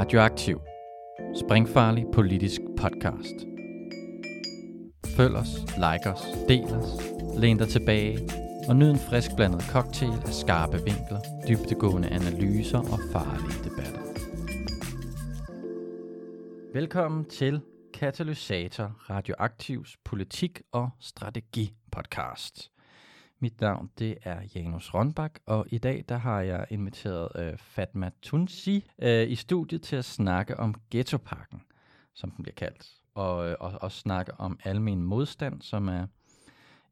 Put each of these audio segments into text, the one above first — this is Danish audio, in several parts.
Radioaktiv. Springfarlig politisk podcast. Følg os, like os, del os, læn dig tilbage og nyd en frisk blandet cocktail af skarpe vinkler, dybtegående analyser og farlige debatter. Velkommen til Katalysator Radioaktivs politik- og strategi podcast. Mit navn det er Janus Rønbak, og i dag der har jeg inviteret øh, Fatma Tunsi øh, i studiet til at snakke om Ghettoparken, som den bliver kaldt, og, øh, og, og snakke om Almen Modstand, som er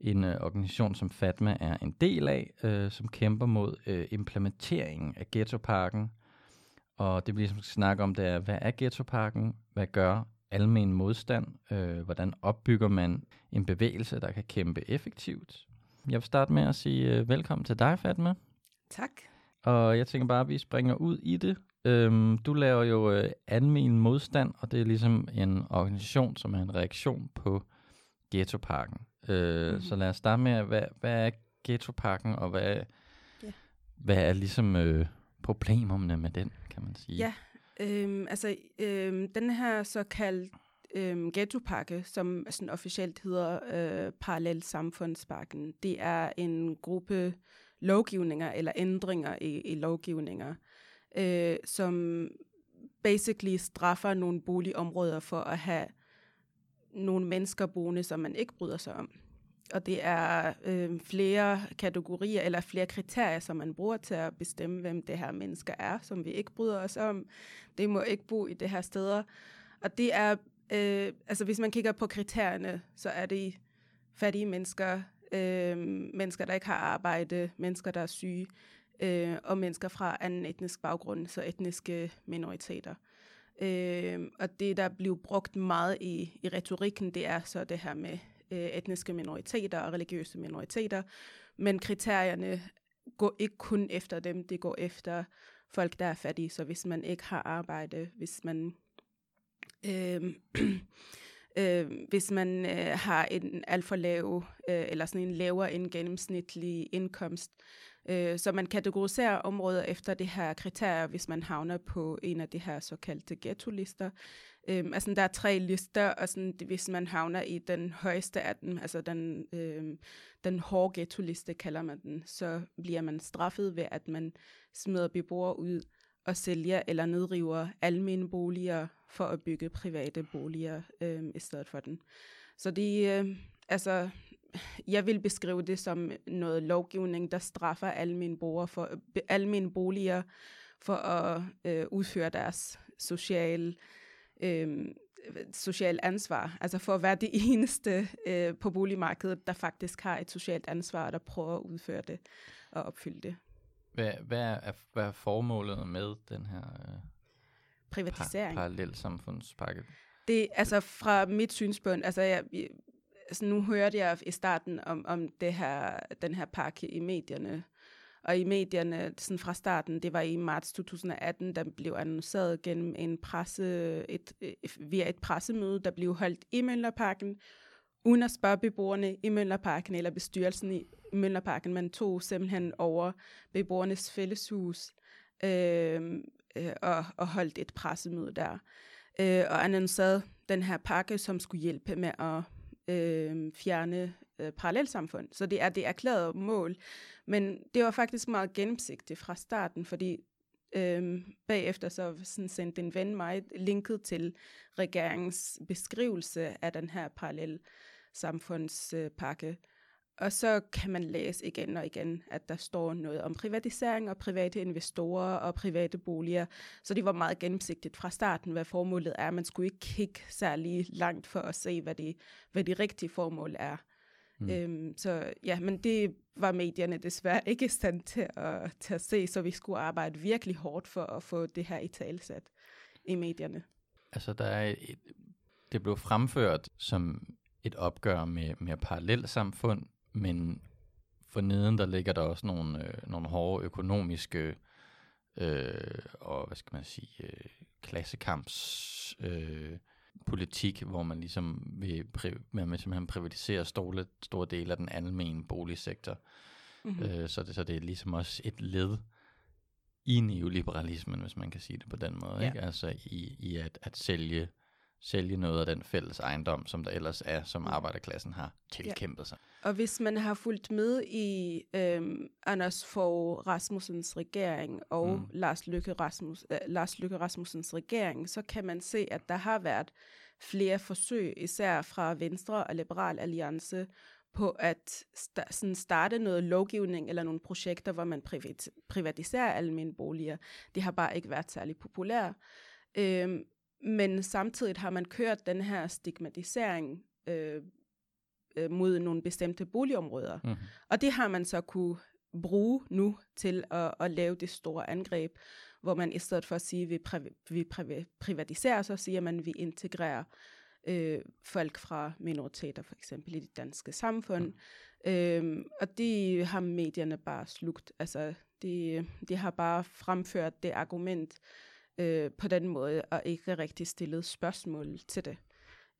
en øh, organisation, som Fatma er en del af, øh, som kæmper mod øh, implementeringen af Ghettoparken. Og det vi ligesom skal snakke om, det er, hvad er Ghettoparken? Hvad gør almen modstand? Øh, hvordan opbygger man en bevægelse, der kan kæmpe effektivt? Jeg vil starte med at sige uh, velkommen til dig, Fatma. Tak. Og jeg tænker bare, at vi springer ud i det. Øhm, du laver jo uh, almen modstand, og det er ligesom en organisation, som er en reaktion på Ghettoparken. Øh, mm. Så lad os starte med, hvad, hvad er Ghettoparken, og hvad, yeah. hvad er ligesom øh, problemerne med den, kan man sige? Ja, øhm, altså øhm, den her såkaldt øhm, ghettopakke, som sådan officielt hedder øh, Parallel Samfundspakken, det er en gruppe lovgivninger eller ændringer i, i lovgivninger, øh, som basically straffer nogle boligområder for at have nogle mennesker boende, som man ikke bryder sig om. Og det er øh, flere kategorier eller flere kriterier, som man bruger til at bestemme, hvem det her mennesker er, som vi ikke bryder os om. Det må ikke bo i det her steder. Og det er Øh, altså hvis man kigger på kriterierne, så er det fattige mennesker, øh, mennesker, der ikke har arbejde, mennesker, der er syge, øh, og mennesker fra anden etnisk baggrund, så etniske minoriteter. Øh, og det, der bliver brugt meget i, i retorikken, det er så det her med øh, etniske minoriteter og religiøse minoriteter. Men kriterierne går ikke kun efter dem, det går efter folk, der er fattige. Så hvis man ikke har arbejde, hvis man øh, øh, hvis man øh, har en alt for lav, øh, eller sådan en lavere end gennemsnitlig indkomst. Øh, så man kategoriserer områder efter det her kriterier, hvis man havner på en af de her såkaldte ghetto-lister. Øh, altså der er tre lister, og sådan, hvis man havner i den højeste af dem, altså den, øh, den hårde ghetto-liste kalder man den, så bliver man straffet ved, at man smider beboere ud og sælger eller nedriver almene boliger for at bygge private boliger øh, i stedet for den. Så det, øh, altså, jeg vil beskrive det som noget lovgivning, der straffer almene, boliger for, almene boliger for at øh, udføre deres social, øh, social ansvar. Altså for at være det eneste øh, på boligmarkedet, der faktisk har et socialt ansvar, der prøver at udføre det og opfylde det. Hvad, hvad, er, hvad er formålet med den her øh, privatisering? Par, parallelsamfundspakke? Det altså fra mit synspunkt, altså jeg, altså nu hørte jeg i starten om, om det her, den her pakke i medierne, og i medierne sådan fra starten, det var i marts 2018, der blev annonceret gennem en presse, et, via et pressemøde, der blev holdt i Møllerparken, uden at spørge beboerne i Møllerparken eller bestyrelsen i Møllerparken. Man tog simpelthen over beboernes fælleshus øh, øh, og, og holdt et pressemøde der. Øh, og annoncerede den her pakke, som skulle hjælpe med at øh, fjerne øh, parallelsamfund. Så det er det erklærede mål. Men det var faktisk meget gennemsigtigt fra starten, fordi øh, bagefter så sådan sendte en ven mig linket til regeringens beskrivelse af den her parallel samfundspakke. Og så kan man læse igen og igen, at der står noget om privatisering og private investorer og private boliger. Så det var meget gennemsigtigt fra starten, hvad formålet er. Man skulle ikke kigge særlig langt for at se, hvad det, hvad det rigtige formål er. Mm. Øhm, så ja, men det var medierne desværre ikke i stand til at, til at se, så vi skulle arbejde virkelig hårdt for at få det her i talsat i medierne. Altså, der er et, det blev fremført som et opgør med, med parallelsamfund, men for neden der ligger der også nogle, øh, nogle hårde økonomiske øh, og hvad skal man sige øh, klassekamps øh, politik, hvor man ligesom vil, man vil simpelthen privatisere store, store dele af den almene boligsektor. Mm-hmm. Øh, så, det, så det er ligesom også et led i neoliberalismen, hvis man kan sige det på den måde. Ja. Ikke? Altså i, i at, at sælge, sælge noget af den fælles ejendom, som der ellers er, som arbejderklassen har tilkæmpet sig. Og hvis man har fulgt med i øhm, Anders Fogh Rasmussens regering og Mm. Lars, Løkke Rasmus, øh, Lars Løkke Rasmussens regering, så kan man se, at der har været flere forsøg, især fra Venstre og Liberal Alliance, på at sta- sådan starte noget lovgivning eller nogle projekter, hvor man privat- privatiserer almindelige boliger. Det har bare ikke været særlig populært. Øhm, men samtidig har man kørt den her stigmatisering øh, øh, mod nogle bestemte boligområder. Mm. Og det har man så kunne bruge nu til at, at lave det store angreb, hvor man i stedet for at sige, at vi, priv- vi priv- privatiserer, så siger man, at vi integrerer øh, folk fra minoriteter, for eksempel i det danske samfund. Mm. Øhm, og det har medierne bare slugt. Altså, de, de har bare fremført det argument øh, på den måde, og ikke rigtig stillet spørgsmål til det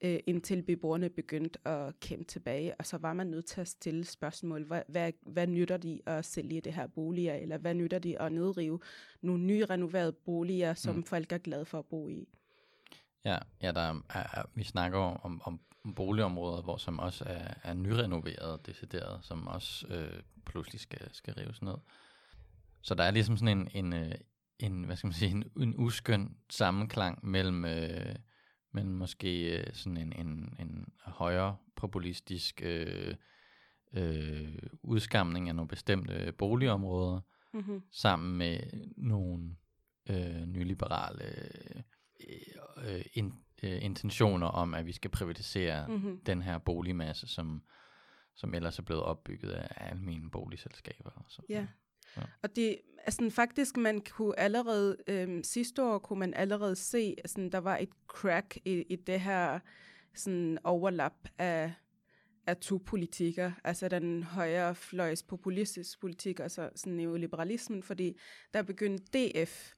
øh, indtil beboerne begyndte at kæmpe tilbage, og så var man nødt til at stille spørgsmål. Hvad, hvad, hvad nytter de at sælge det her boliger, eller hvad nytter de at nedrive nogle nye renoverede boliger, som Mm. folk er glade for at bo i? Ja, ja der er, vi snakker jo om, om boligområder, hvor som også er, er nyrenoveret, decideret, som også øh, pludselig skal, skal rives ned. Så der er ligesom sådan en, en, øh, en hvad skal man sige, en, en uskøn sammenklang mellem, øh, mellem måske øh, sådan en, en, en højere populistisk øh, øh, udskamning af nogle bestemte boligområder, Mm-hmm. sammen med nogle øh, nyliberale øh, øh, in, øh, intentioner om, at vi skal privatisere mm. Mm-hmm. den her boligmasse, som, som ellers er blevet opbygget af almene boligselskaber. Og så. Ja. Ja. Og det, altså faktisk, man kunne allerede, øhm, sidste år kunne man allerede se, altså, der var et crack i, i det her sådan overlap af, af to politikker, altså den højre fløjs populistisk politik, altså sådan neoliberalismen, fordi der begyndte DF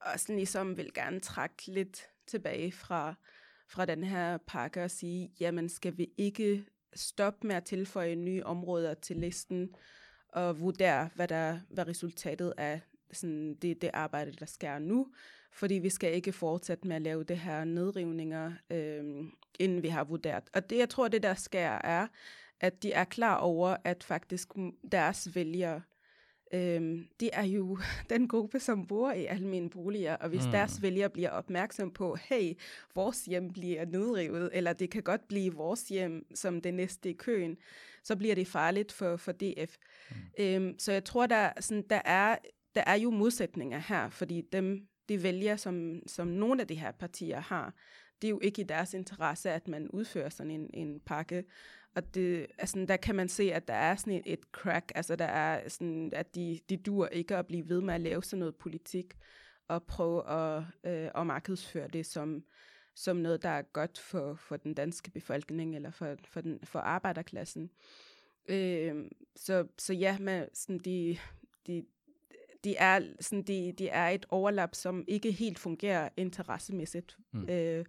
og sådan ligesom vil gerne trække lidt tilbage fra, fra den her pakke og sige, jamen skal vi ikke stoppe med at tilføje nye områder til listen, og vurdere, hvad, der, hvad resultatet af sådan det, det arbejde, der sker nu. Fordi vi skal ikke fortsætte med at lave det her nedrivninger, øh, inden vi har vurderet. Og det, jeg tror, det der sker, er, at de er klar over, at faktisk deres vælgere, øhm, det er jo den gruppe, som bor i almindelige boliger, og hvis Mm. deres vælgere bliver opmærksom på, hey, vores hjem bliver nedrevet, eller det kan godt blive vores hjem som det næste i køen, så bliver det farligt for, for DF. Mm. Øhm, så jeg tror, der, sådan, der, er, der er jo modsætninger her, fordi dem, de vælger, som, som nogle af de her partier har, det er jo ikke i deres interesse, at man udfører sådan en, en pakke. Og det, altså, der kan man se, at der er sådan et, et crack, altså der er sådan, at de, de dur ikke at blive ved med at lave sådan noget politik, og prøve at, øh, at markedsføre det som, som noget, der er godt for, for den danske befolkning, eller for, for, den, for arbejderklassen. Øh, så, så ja, man, sådan de, de, de, er, sådan de, de er et overlap, som ikke helt fungerer interessemæssigt. Mm. Øh,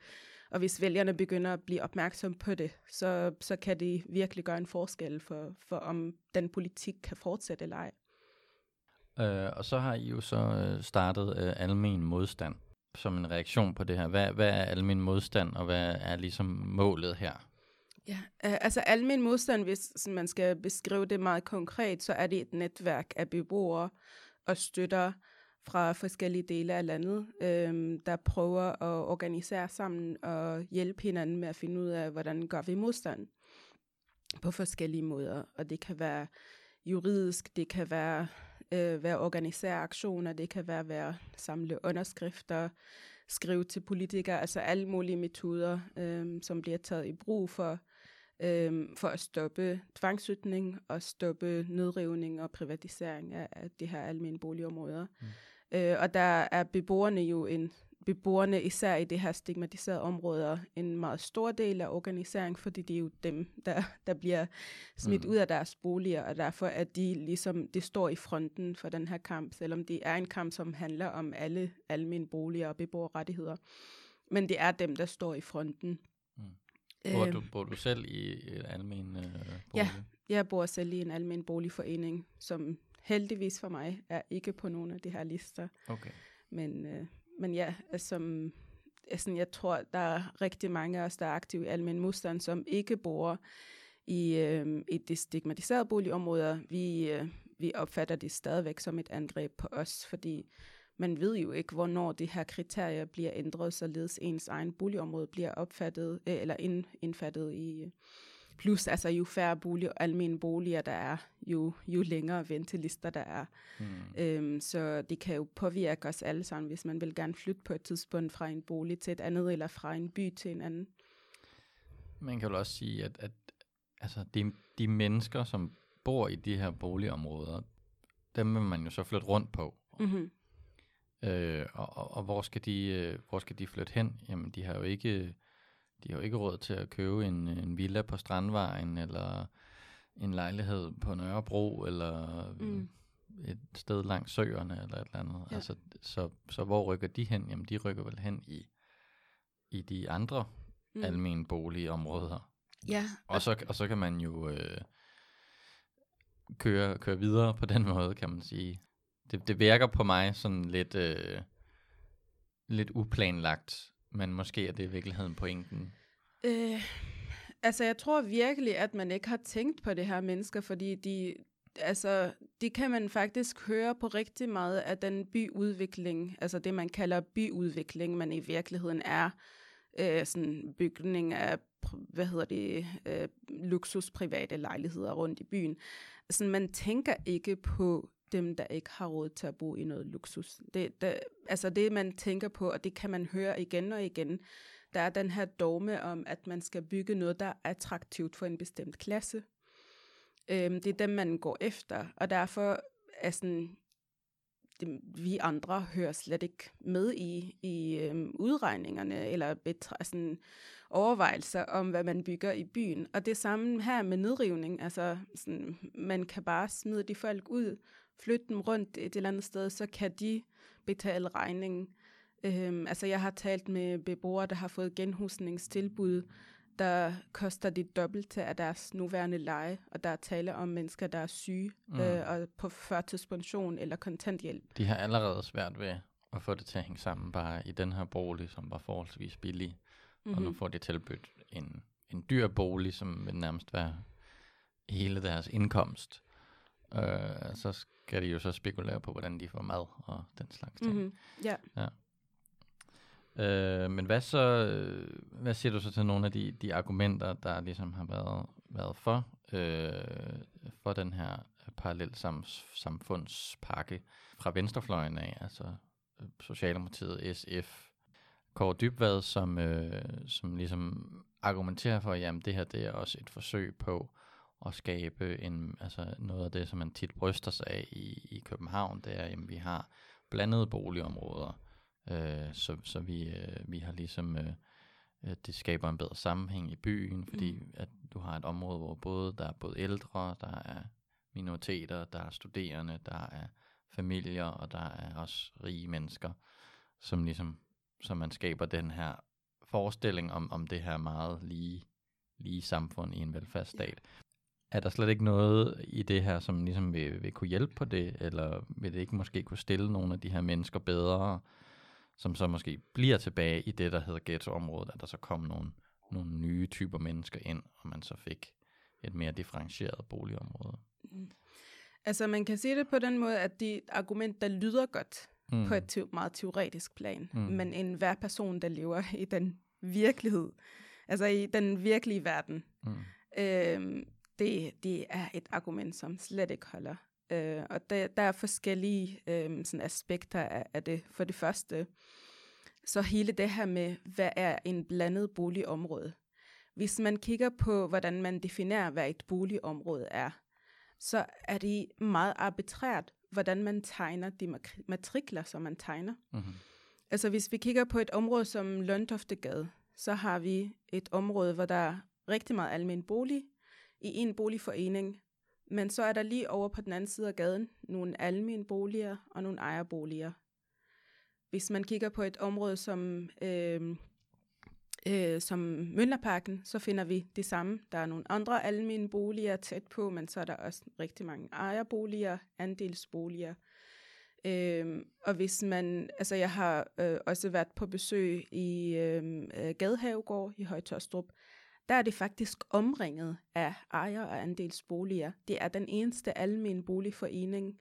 og hvis vælgerne begynder at blive opmærksom på det, så, så kan det virkelig gøre en forskel for, for om den politik kan fortsætte eller ej. Øh, og så har I jo så øh, startet øh, almen modstand som en reaktion på det her. Hvad, hvad er almen modstand, og hvad er ligesom målet her? Ja, øh, altså almen modstand, hvis man skal beskrive det meget konkret, så er det et netværk af beboere og støtter fra forskellige dele af landet, øh, der prøver at organisere sammen og hjælpe hinanden med at finde ud af, hvordan gør vi modstand på forskellige måder. Og det kan være juridisk, det kan være øh, være organisere aktioner, det kan være være samle underskrifter, skrive til politikere, altså alle mulige metoder, øh, som bliver taget i brug for øh, for at stoppe tvangssytning og stoppe nedrivning og privatisering af, af de her almindelige boligområder. Mm. Øh, og der er beboerne jo en beboerne især i det her stigmatiserede områder en meget stor del af organisering, fordi det er jo dem, der, der bliver smidt mm. ud af deres boliger, og derfor er de ligesom, det står i fronten for den her kamp, selvom det er en kamp, som handler om alle almindelige boliger og beboerrettigheder. Men det er dem, der står i fronten. Mm. Bor, du, bor du selv i et almen øh, bolig? Ja, jeg bor selv i en almen boligforening, som heldigvis for mig, er ikke på nogen af de her lister. Okay. Men, øh, men ja, altså, altså, jeg tror, der er rigtig mange af os, der er aktive i almen modstand, som ikke bor i, øh, i de stigmatiserede boligområder. Vi, øh, vi opfatter det stadigvæk som et angreb på os, fordi man ved jo ikke, hvornår de her kriterier bliver ændret, således ens egen boligområde bliver opfattet øh, eller ind, indfattet i plus altså jo færre boliger, almindelige boliger der er, jo, jo længere ventelister der er. Mm. Øhm, så det kan jo påvirke os alle sammen, hvis man vil gerne flytte på et tidspunkt fra en bolig til et andet, eller fra en by til en anden. Man kan jo også sige, at, at altså, de, de mennesker, som bor i de her boligområder, dem vil man jo så flytte rundt på. Mm-hmm. Øh, og, og, og hvor skal de øh, hvor skal de flytte hen? Jamen, de har jo ikke de har jo ikke råd til at købe en, en villa på Strandvejen eller en lejlighed på Nørrebro eller mm. et sted langs søerne eller et eller andet. Ja. Altså, så, så hvor rykker de hen? Jamen, de rykker vel hen i i de andre mm. almene boligområder. Ja. Og så, og så kan man jo øh, køre, køre videre på den måde, kan man sige det, det virker på mig sådan lidt, øh, lidt uplanlagt, men måske er det i virkeligheden pointen. Øh, altså, jeg tror virkelig, at man ikke har tænkt på det her mennesker, fordi de, altså, de kan man faktisk høre på rigtig meget af den byudvikling, altså det, man kalder byudvikling, man i virkeligheden er øh, sådan bygning af, hvad hedder det, øh, luksus private lejligheder rundt i byen. Altså, man tænker ikke på dem, der ikke har råd til at bo i noget luksus. Det, det, altså det, man tænker på, og det kan man høre igen og igen, der er den her dogme om, at man skal bygge noget, der er attraktivt for en bestemt klasse. Øhm, det er dem, man går efter, og derfor er sådan, det, vi andre hører slet ikke med i, i øhm, udregningerne eller betra- sådan, overvejelser om, hvad man bygger i byen. Og det samme her med nedrivning. Altså, sådan, man kan bare smide de folk ud, flytte dem rundt et eller andet sted, så kan de betale regningen. Øhm, altså jeg har talt med beboere, der har fået genhusningstilbud, der koster det dobbelte af deres nuværende leje, og der er tale om mennesker, der er syge mm. øh, og på førtidspension eller kontanthjælp. De har allerede svært ved at få det til at hænge sammen bare i den her bolig, som var forholdsvis billig, mm-hmm. og nu mhm. får de tilbudt en, en dyr bolig, som vil nærmest være hele deres indkomst. Øh, så kan de jo så spekulere på, hvordan de får mad og den slags ting. Mm-hmm. Ja. ja. Øh, men hvad så, hvad siger du så til nogle af de, de argumenter, der ligesom har været, været for, øh, for den her parallelt sam, samfundspakke fra venstrefløjen af, altså øh, Socialdemokratiet, SF, Kåre Dybvad, som, øh, som ligesom argumenterer for, at jamen, det her det er også et forsøg på at skabe en, altså noget af det, som man tit bryster sig af i, i København, det er, at vi har blandede boligområder, øh, så, så vi, øh, vi har ligesom, øh, øh, det skaber en bedre sammenhæng i byen, fordi mm. at du har et område, hvor både der er både ældre, der er minoriteter, der er studerende, der er familier, og der er også rige mennesker, som ligesom, så man skaber den her forestilling om, om det her meget lige, lige samfund i en velfærdsstat. Er der slet ikke noget i det her, som ligesom vil, vil kunne hjælpe på det, eller vil det ikke måske kunne stille nogle af de her mennesker bedre, som så måske bliver tilbage i det, der hedder ghettoområdet, at der så kom nogle, nogle nye typer mennesker ind, og man så fik et mere differentieret boligområde? Mm. Altså man kan sige det på den måde, at det argument, der lyder godt mm. på et te- meget teoretisk plan, mm. men en hver person, der lever i den virkelighed, altså i den virkelige verden, mm. øh, det, det er et argument, som slet ikke holder. Øh, og der, der er forskellige øh, sådan aspekter af, af det. For det første, så hele det her med, hvad er en blandet boligområde? Hvis man kigger på, hvordan man definerer, hvad et boligområde er, så er det meget arbitrært, hvordan man tegner de matrikler, som man tegner. Mm-hmm. Altså hvis vi kigger på et område som Lundtoftegade, så har vi et område, hvor der er rigtig meget almen bolig, i en boligforening, men så er der lige over på den anden side af gaden nogle almindelige boliger og nogle ejerboliger. Hvis man kigger på et område som øh, Øh, som Møllerparken, så finder vi det samme. Der er nogle andre almene boliger tæt på, men så er der også rigtig mange ejerboliger, andelsboliger. Øh, og hvis man, altså jeg har øh, også været på besøg i øh, øh Gadehavegård i Højtørstrup, der er det faktisk omringet af ejer- og andelsboliger. Det er den eneste almen boligforening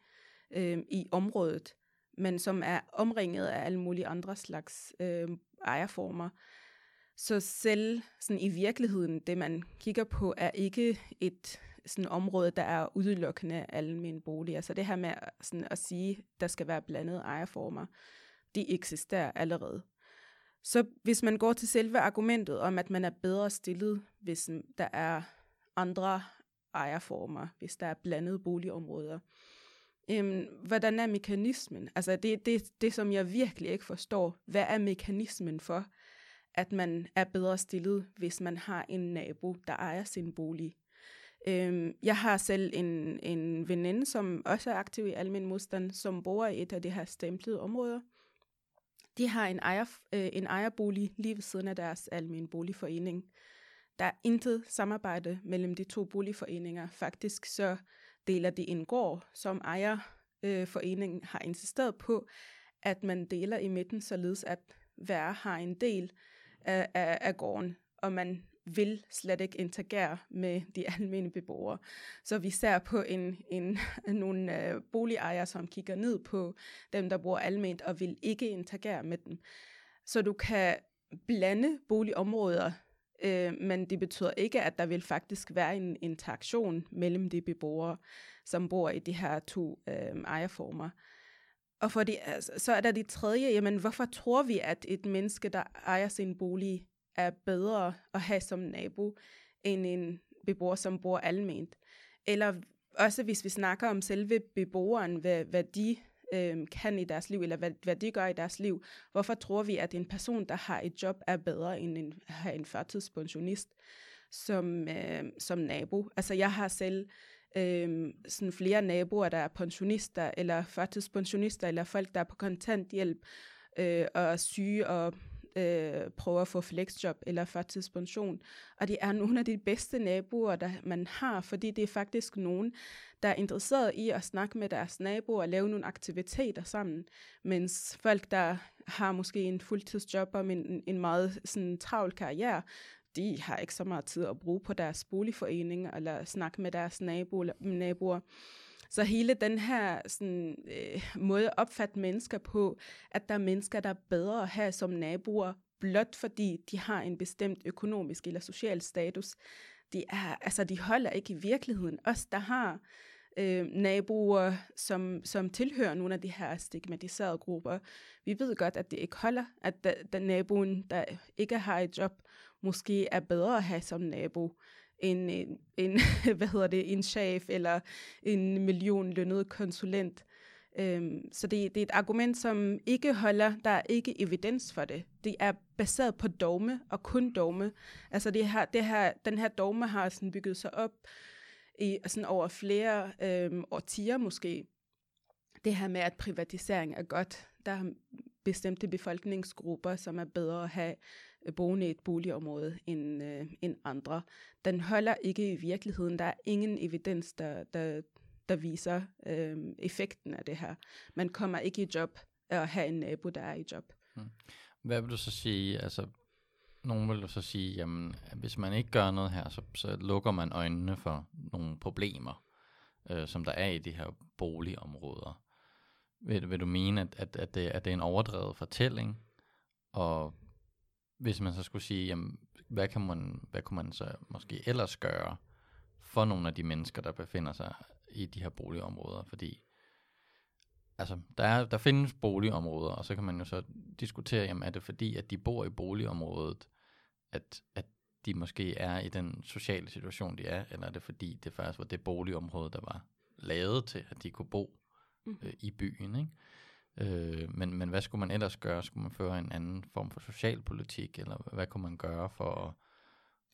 øh, i området, men som er omringet af alle mulige andre slags øh, ejerformer. Så selv sådan i virkeligheden, det man kigger på, er ikke et sådan område, der er udelukkende almen boliger. Så det her med sådan at sige, der skal være blandede ejerformer, de eksisterer allerede. Så hvis man går til selve argumentet om, at man er bedre stillet, hvis der er andre ejerformer, hvis der er blandede boligområder, øhm, hvordan er mekanismen? Altså det, det, det, som jeg virkelig ikke forstår, hvad er mekanismen for, at man er bedre stillet, hvis man har en nabo, der ejer sin bolig? Øhm, jeg har selv en, en veninde, som også er aktiv i almen modstand, som bor i et af de her stemplede områder. De har en, ejer, øh, en ejerbolig lige ved siden af deres almen boligforening. Der er intet samarbejde mellem de to boligforeninger. Faktisk så deler de en gård, som ejerforeningen øh, har insisteret på, at man deler i midten, således at hver har en del af, af, af gården, og man vil slet ikke interagere med de almindelige beboere. Så vi ser på en, en, nogle øh, boligejere, som kigger ned på dem, der bor almindeligt, og vil ikke interagere med dem. Så du kan blande boligområder, øh, men det betyder ikke, at der vil faktisk være en interaktion mellem de beboere, som bor i de her to øh, ejerformer. Og for de, altså, så er der det tredje, jamen hvorfor tror vi, at et menneske, der ejer sin bolig, er bedre at have som nabo, end en beboer, som bor alment. Eller også hvis vi snakker om selve beboeren, hvad, hvad de øh, kan i deres liv, eller hvad, hvad de gør i deres liv. Hvorfor tror vi, at en person, der har et job, er bedre end en, have en førtidspensionist som, øh, som nabo? Altså jeg har selv øh, sådan flere naboer, der er pensionister, eller førtidspensionister, eller folk, der er på kontanthjælp, øh, og er syge og øh, prøver at få flexjob eller førtidspension. Og det er nogle af de bedste naboer, der man har, fordi det er faktisk nogen, der er interesseret i at snakke med deres naboer og lave nogle aktiviteter sammen, mens folk, der har måske en fuldtidsjob og en, en meget sådan, travl karriere, de har ikke så meget tid at bruge på deres boligforening eller snakke med deres naboer. naboer. Så hele den her sådan, øh, måde at opfatte mennesker på, at der er mennesker, der er bedre at have som naboer, blot fordi de har en bestemt økonomisk eller social status, de, er, altså, de holder ikke i virkeligheden. Os, der har øh, naboer, som, som tilhører nogle af de her stigmatiserede grupper, vi ved godt, at det ikke holder, at da, da naboen, der ikke har et job, måske er bedre at have som nabo, en, en, en hvad hedder det, en chef eller en millionlønnet konsulent. Øhm, så det, det er et argument, som ikke holder. Der er ikke evidens for det. Det er baseret på dogme og kun dogme. Altså det her, det her, den her dogme har sådan bygget sig op i sådan over flere øhm, årtier måske. Det her med, at privatisering er godt. Der er bestemte befolkningsgrupper, som er bedre at have Øh, boende i et boligområde end, øh, end andre. Den holder ikke i virkeligheden. Der er ingen evidens, der, der, der viser øh, effekten af det her. Man kommer ikke i job at have en nabo, der er i job. Hmm. Hvad vil du så sige, altså nogen vil så sige, jamen hvis man ikke gør noget her, så, så lukker man øjnene for nogle problemer, øh, som der er i de her boligområder. Vil, vil du mene, at, at, at, det, at det er en overdrevet fortælling, og hvis man så skulle sige, jamen, hvad, kan man, hvad kunne man så måske ellers gøre for nogle af de mennesker, der befinder sig i de her boligområder? Fordi altså, der, er, der findes boligområder, og så kan man jo så diskutere, jamen, er det fordi, at de bor i boligområdet, at, at de måske er i den sociale situation, de er, eller er det fordi, det faktisk var det boligområde, der var lavet til, at de kunne bo mm. øh, i byen, ikke? Øh, men, men hvad skulle man ellers gøre? Skulle man føre en anden form for socialpolitik, eller hvad kunne man gøre for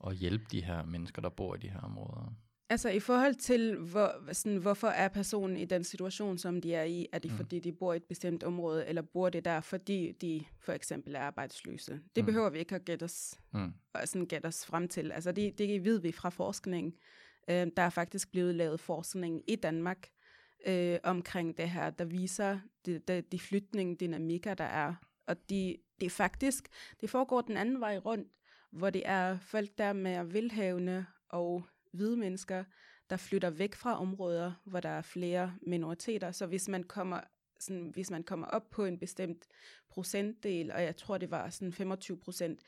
at, at hjælpe de her mennesker, der bor i de her områder? Altså i forhold til, hvor, sådan, hvorfor er personen i den situation, som de er i? Er det mm. fordi, de bor i et bestemt område, eller bor det der, fordi de for eksempel er arbejdsløse? Det mm. behøver vi ikke at gætte os, mm. sådan gætte os frem til. Altså det, det ved vi fra forskning. Øh, der er faktisk blevet lavet forskning i Danmark øh, omkring det her, der viser de, de, de flytning-dynamikker, der er. Og de, det faktisk, det foregår den anden vej rundt, hvor det er folk, der er mere velhavende og hvide mennesker, der flytter væk fra områder, hvor der er flere minoriteter. Så hvis man kommer sådan, hvis man kommer op på en bestemt procentdel, og jeg tror, det var sådan 25 procent,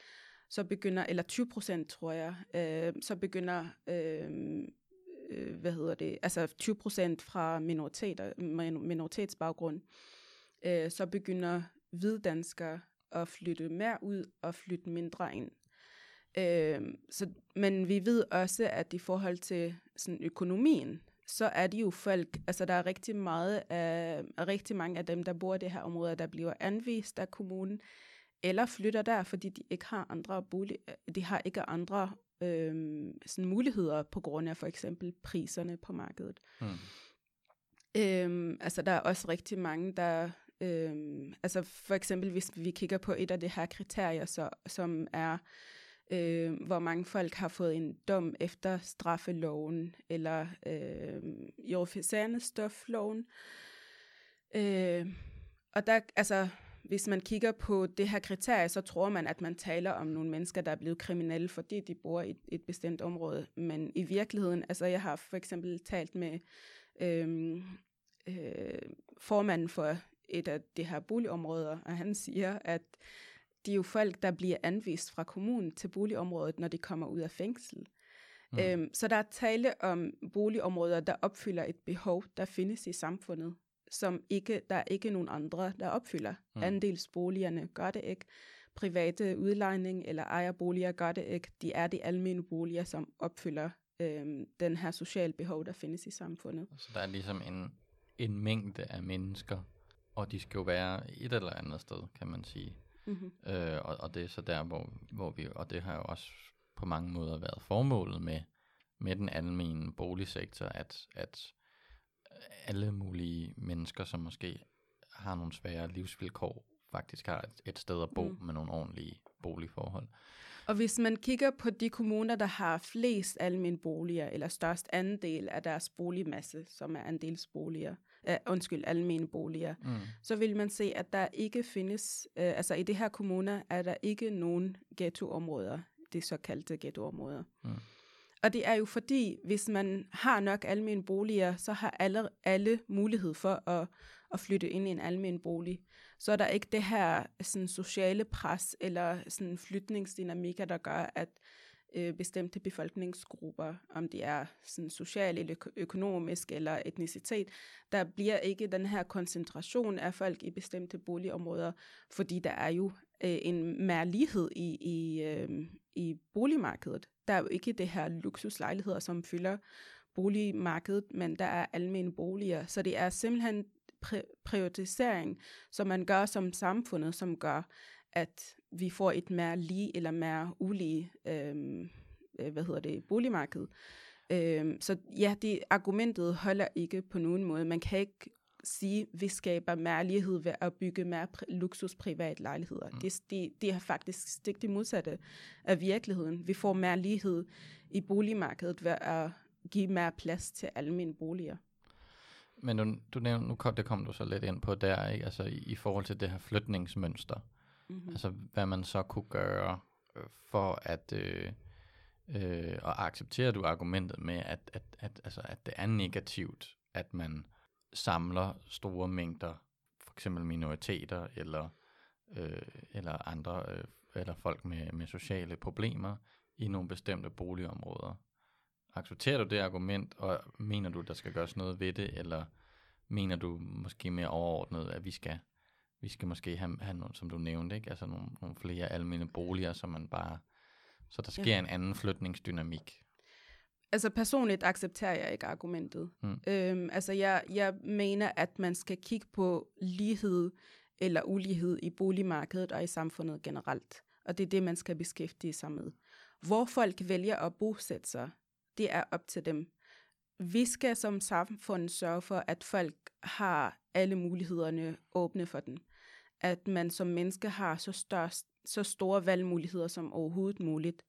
så begynder, eller 20 procent, tror jeg, øh, så begynder, øh, øh, hvad hedder det, altså 20 procent fra minoriteter, minoritetsbaggrund, øh, så begynder hvide danskere at flytte mere ud og flytte mindre ind. Øh, så, men vi ved også, at i forhold til sådan økonomien, så er de jo folk, altså der er rigtig meget af, rigtig mange af dem, der bor i det her område, der bliver anvist af kommunen, eller flytter der, fordi de ikke har andre bolig, de har ikke andre øh, sådan muligheder på grund af for eksempel priserne på markedet. Mm. Øh, altså der er også rigtig mange, der øh, altså for eksempel hvis vi kigger på et af de her kriterier, så, som er øh, hvor mange folk har fået en dom efter straffeloven, eller øh, officerende stofloven. Øh, og der, altså, hvis man kigger på det her kriterie, så tror man, at man taler om nogle mennesker, der er blevet kriminelle, fordi de bor i et, et bestemt område. Men i virkeligheden, altså jeg har for eksempel talt med øh, øh, formanden for et af de her boligområder, og han siger, at de er jo folk, der bliver anvist fra kommunen til boligområdet, når de kommer ud af fængsel. Mm. Øhm, så der er tale om boligområder, der opfylder et behov, der findes i samfundet, som ikke der er ikke nogen andre, der opfylder. Mm. Andelsboligerne gør det ikke. Private udlejning eller ejerboliger gør det ikke. De er de almene boliger, som opfylder øhm, den her sociale behov, der findes i samfundet. Så der er ligesom en, en mængde af mennesker, og de skal jo være et eller andet sted, kan man sige. Mm-hmm. Øh, og, og det er så der, hvor, hvor vi, og det har jo også på mange måder været formålet med, med den almindelige boligsektor, at, at alle mulige mennesker, som måske har nogle svære livsvilkår, faktisk har et, et sted at bo mm. med nogle ordentlige boligforhold. Og hvis man kigger på de kommuner, der har flest almindelige boliger, eller størst andel af deres boligmasse, som er andelsboliger, uh, undskyld, almene boliger, mm. så vil man se, at der ikke findes, uh, altså i det her kommuner, er der ikke nogen ghettoområder, det såkaldte ghettoområder. Mm. Og det er jo fordi, hvis man har nok almene boliger, så har alle, alle mulighed for at, at flytte ind i en almen bolig. Så er der ikke det her sådan, sociale pres eller sådan, flytningsdynamikker, der gør, at øh, bestemte befolkningsgrupper, om det er sådan social eller økonomisk eller etnicitet, der bliver ikke den her koncentration af folk i bestemte boligområder, fordi der er jo øh, en mere lighed i, i, øh, i boligmarkedet. Der er jo ikke det her luksuslejligheder, som fylder boligmarkedet, men der er almene boliger. Så det er simpelthen prioritisering, som man gør som samfundet, som gør, at vi får et mere lige eller mere ulige øhm, øh, hvad hedder det, boligmarked. Øhm, så ja, det argumentet holder ikke på nogen måde. Man kan ikke sige, at vi skaber mere lighed ved at bygge mere luksus privat lejligheder. Mm. Det, det, det er faktisk stik det modsatte af virkeligheden. Vi får mere lighed i boligmarkedet ved at give mere plads til almindelige boliger. Men du, du nævnte, nu kom, det kom du så lidt ind på der, ikke? Altså i, i forhold til det her flytningsmønster. Mm-hmm. Altså hvad man så kunne gøre øh, for at, øh, øh, og accepterer du argumentet med, at, at, at, altså, at det er negativt, at man samler store mængder, for eksempel minoriteter eller, øh, eller andre, øh, eller folk med, med sociale problemer i nogle bestemte boligområder. Accepterer du det argument, og mener du, der skal gøres noget ved det, eller mener du måske mere overordnet, at vi skal, vi skal måske have, have noget, som du nævnte, ikke? altså nogle, nogle flere almene boliger, så man bare, så der sker ja. en anden flytningsdynamik. Altså personligt accepterer jeg ikke argumentet. Mm. Øhm, altså jeg, jeg mener, at man skal kigge på lighed eller ulighed i boligmarkedet og i samfundet generelt. Og det er det, man skal beskæftige sig med. Hvor folk vælger at bosætte sig, det er op til dem. vi skal som samfund sørge for, at folk har alle mulighederne åbne for dem. At man som menneske har så, størst, så store valgmuligheder som overhovedet muligt.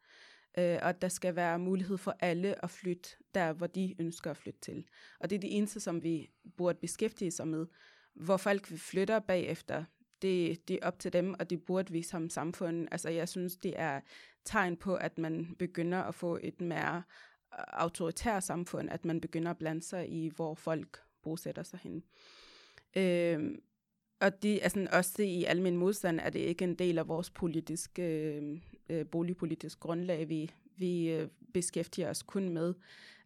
Øh, og at der skal være mulighed for alle at flytte der, hvor de ønsker at flytte til. Og det er det eneste, som vi burde beskæftige sig med. Hvor folk flytter bagefter, det, det er op til dem, og det burde vi som samfund. Altså jeg synes, det er tegn på, at man begynder at få et mere autoritært samfund, at man begynder at blande sig i, hvor folk bosætter sig hen. Øh, og det, altså også i almen modstand er det ikke en del af vores politiske, øh, øh boligpolitiske grundlag. Vi, vi øh, beskæftiger os kun med,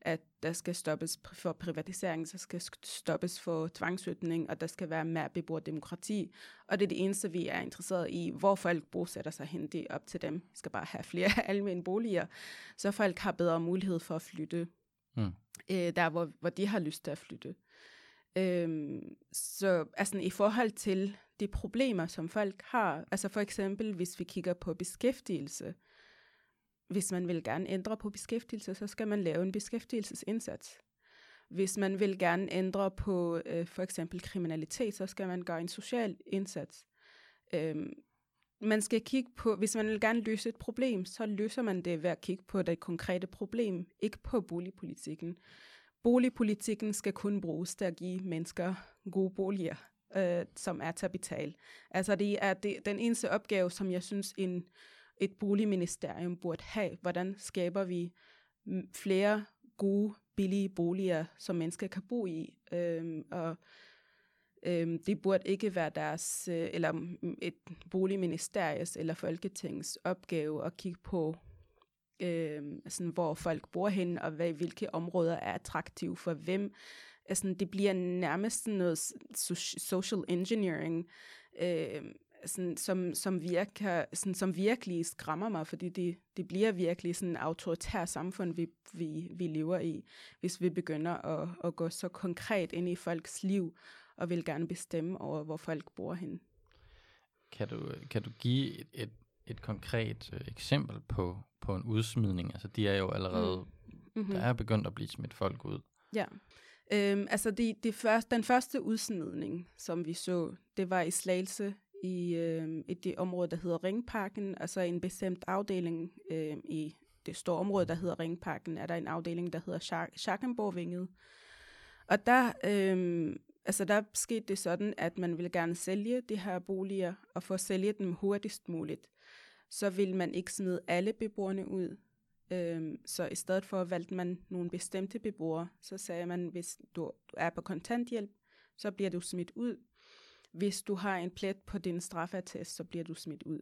at der skal stoppes for privatisering, så skal stoppes for tvangsflytning, og der skal være mere beboerdemokrati. Og det er det eneste, vi er interesseret i, hvor folk bosætter sig hen. Det op til dem. Vi skal bare have flere almindelige boliger, så folk har bedre mulighed for at flytte mm. øh, der, hvor, hvor de har lyst til at flytte. Øhm, så altså, i forhold til de problemer, som folk har, altså for eksempel hvis vi kigger på beskæftigelse, hvis man vil gerne ændre på beskæftigelse, så skal man lave en beskæftigelsesindsats. Hvis man vil gerne ændre på øh, for eksempel kriminalitet, så skal man gøre en social indsats. Øhm, man skal kigge på, hvis man vil gerne løse et problem, så løser man det ved at kigge på det konkrete problem, ikke på boligpolitikken. Boligpolitikken skal kun bruges til at give mennesker gode boliger, øh, som er til at betale. Altså det er det, den eneste opgave, som jeg synes en et boligministerium burde have. Hvordan skaber vi mm, flere gode, billige boliger, som mennesker kan bo i? Øh, og øhm, det burde ikke være deres, øh, eller mm, et boligministeriets eller Folketingets opgave at kigge på, øh, sådan, hvor folk bor hen, og hvad, hvilke områder er attraktive for hvem. Altså, det bliver nærmest noget social engineering, øh, sådan, som, som, virker, sådan, som virkelig skræmmer mig, fordi det, det bliver virkelig sådan et autoritært samfund, vi, vi, vi lever i, hvis vi begynder at, at gå så konkret ind i folks liv, og vil gerne bestemme over, hvor folk bor hen. Kan du, kan du give et, et, et konkret øh, eksempel på, på en udsmidning? Altså, de er jo allerede, mm. mm-hmm. der er begyndt at blive smidt folk ud. Ja. Øhm, altså de, de første, den første udsmidning, som vi så, det var i Slagelse i, øh, i det område, der hedder Ringparken, altså en bestemt afdeling øh, i det store område, der hedder Ringparken, er der en afdeling, der hedder Schackenborgvinget. Og der, øh, altså der skete det sådan, at man ville gerne sælge de her boliger, og at sælge dem hurtigst muligt, så ville man ikke smide alle beboerne ud. Øhm, så i stedet for valgte man nogle bestemte beboere, så sagde man, hvis du er på kontanthjælp, så bliver du smidt ud, hvis du har en plet på din straffatest, så bliver du smidt ud.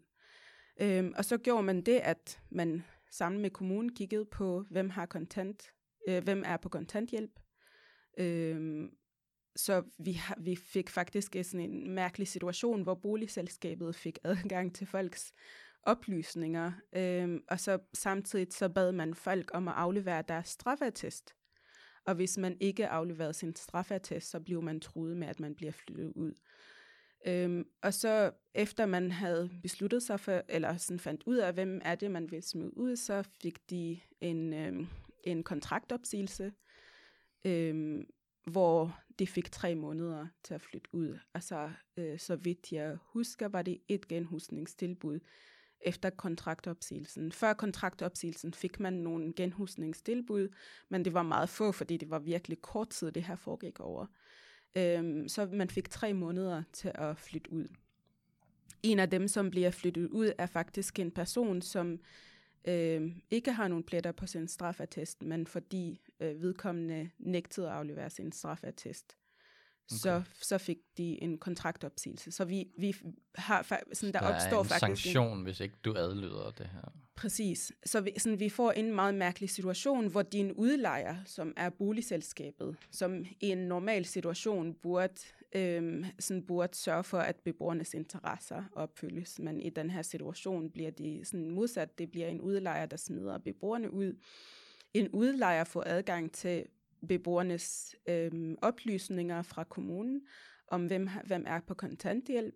Øhm, og så gjorde man det, at man sammen med kommunen kiggede på, hvem har kontant, øh, hvem er på kontanthjælp. Øhm, så vi, har, vi fik faktisk sådan en mærkelig situation, hvor boligselskabet fik adgang til folks oplysninger, øhm, og så samtidig så bad man folk om at aflevere deres straffetest. Og hvis man ikke afleverede sin straffetest, så blev man truet med, at man bliver flyttet ud. Øhm, og så efter man havde besluttet sig for, eller sådan fandt ud af, hvem er det, man vil smide ud, så fik de en, øhm, en kontraktopsigelse, øhm, hvor de fik tre måneder til at flytte ud. Altså, øh, så vidt jeg husker, var det et genhusningstilbud efter kontraktopsigelsen. Før kontraktopsigelsen fik man nogle genhusningstilbud, men det var meget få, fordi det var virkelig kort tid, det her foregik over. Øhm, så man fik tre måneder til at flytte ud. En af dem, som bliver flyttet ud, er faktisk en person, som øh, ikke har nogen pletter på sin straffetest, men fordi øh, vedkommende nægtede at aflevere sin straffetest, okay. så, så fik de en kontraktopsigelse. Så vi, vi har sådan, der, der opstår er en faktisk sanktion, en, hvis ikke du adlyder det her. Præcis. Så vi, sådan, vi får en meget mærkelig situation, hvor din udlejer, som er boligselskabet, som i en normal situation burde, øhm, sådan burde sørge for, at beboernes interesser opfyldes. Men i den her situation bliver de sådan modsat. Det bliver en udlejer, der smider beboerne ud. En udlejer får adgang til beboernes øh, oplysninger fra kommunen om, hvem, hvem er på kontanthjælp,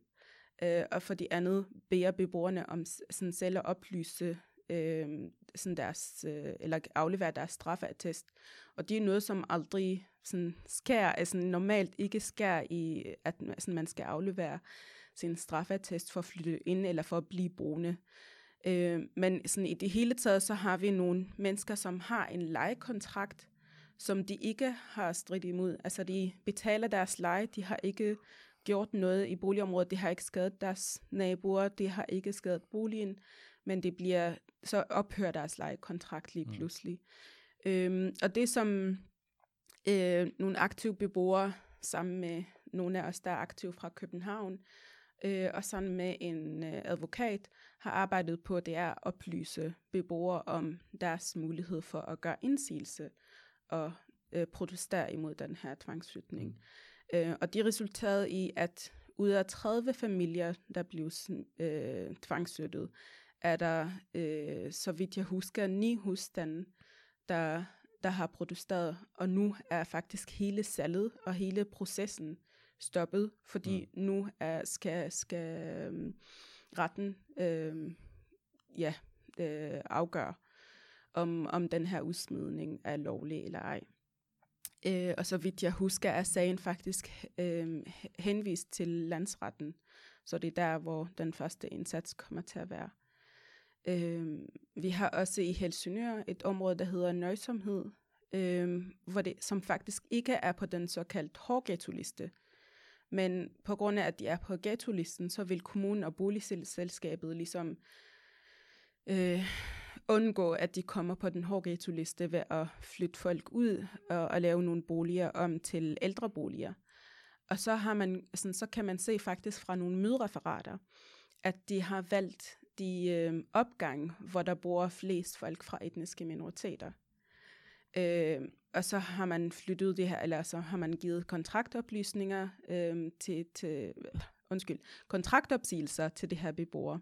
øh, og for de andet beder beboerne om sådan selv at oplyse øh, sådan deres, øh, eller aflevere deres straffeattest. Og det er noget, som aldrig sådan sker, altså normalt ikke sker i, at sådan, man skal aflevere sin straffeattest for at flytte ind eller for at blive boende. Øh, men sådan i det hele taget, så har vi nogle mennesker, som har en lejekontrakt, som de ikke har stridt imod. Altså de betaler deres leje, de har ikke gjort noget i boligområdet, det har ikke skadet deres naboer, det har ikke skadet boligen, men det bliver, så ophører deres lejekontrakt lige mm. pludselig. Mm. Øhm, og det som øh, nogle aktive beboere sammen med nogle af os, der er aktive fra København, øh, og sammen med en øh, advokat har arbejdet på, det er at oplyse beboere om deres mulighed for at gøre indsigelse og øh, protestere imod den her tvangsflytning. Mm. Øh, og det resulterede i, at ud af 30 familier, der blev øh, tvangsflyttet, er der, øh, så vidt jeg husker, ni husstande, der, der har protesteret, og nu er faktisk hele salget og hele processen stoppet, fordi mm. nu er, skal, skal øh, retten øh, ja, øh, afgøre, om, om den her udsmidning er lovlig eller ej. Øh, og så vidt jeg husker, er sagen faktisk øh, henvist til landsretten, så det er der, hvor den første indsats kommer til at være. Øh, vi har også i Helsingør et område, der hedder nøjsomhed, øh, hvor det, som faktisk ikke er på den såkaldte hårdghetto-liste. Men på grund af, at de er på ghetto-listen, så vil kommunen og boligselskabet ligesom øh, undgå, at de kommer på den hårde ghetto-liste ved at flytte folk ud og, og lave nogle boliger om til ældreboliger. Og så, har man, sådan, så kan man se faktisk fra nogle mødereferater, at de har valgt de øh, opgang, hvor der bor flest folk fra etniske minoriteter. Øh, og så har man flyttet det her, eller så har man givet kontraktoplysninger øh, til, til, undskyld, kontraktopsigelser til det her beboere.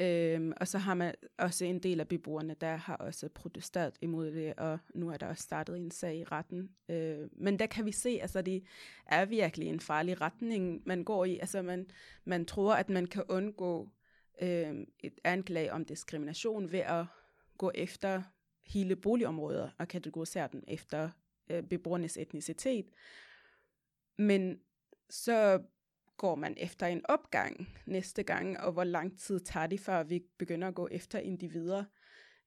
Øhm, og så har man også en del af beboerne, der har også protesteret imod det, og nu er der også startet en sag i retten. Øh, men der kan vi se, altså det er virkelig en farlig retning, man går i. Altså man, man tror, at man kan undgå øh, et anklage om diskrimination ved at gå efter hele boligområder og kategorisere den efter øh, beboernes etnicitet. Men så går man efter en opgang næste gang, og hvor lang tid tager det, før vi begynder at gå efter individer.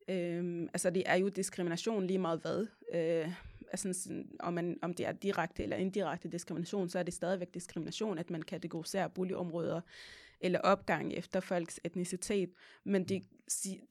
Øhm, altså det er jo diskrimination lige meget hvad. Øh, altså sådan, om, man, om det er direkte eller indirekte diskrimination, så er det stadigvæk diskrimination, at man kategoriserer boligområder eller opgang efter folks etnicitet. Men de,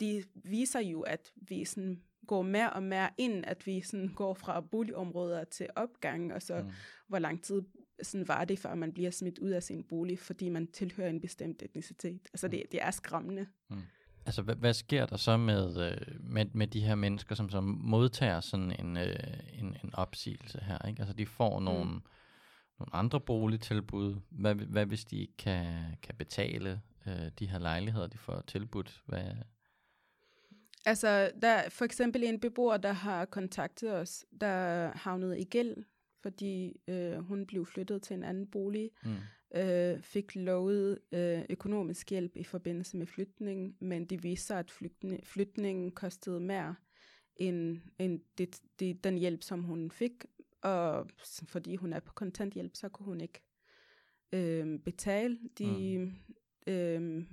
de viser jo, at vi sådan går mere og mere ind, at vi sådan går fra boligområder til opgang, og så mm. hvor lang tid sådan var det, før man bliver smidt ud af sin bolig, fordi man tilhører en bestemt etnicitet. Altså det, det er skræmmende. Mm. Altså hvad, hvad sker der så med, øh, med, med de her mennesker, som, som modtager sådan en, øh, en, en opsigelse her? Ikke? Altså de får nogle, mm. nogle andre boligtilbud. Hvad, hvad hvis de ikke kan, kan betale øh, de her lejligheder, de får tilbudt? Hvad, Altså, der er for eksempel en beboer, der har kontaktet os, der havnede i gæld fordi øh, hun blev flyttet til en anden bolig, mm. øh, fik lovet øh, økonomisk hjælp i forbindelse med flytningen, men det viste sig, at flytning, flytningen kostede mere end, end det, det, den hjælp, som hun fik, og fordi hun er på kontanthjælp, så kunne hun ikke øh, betale de, mm. øh,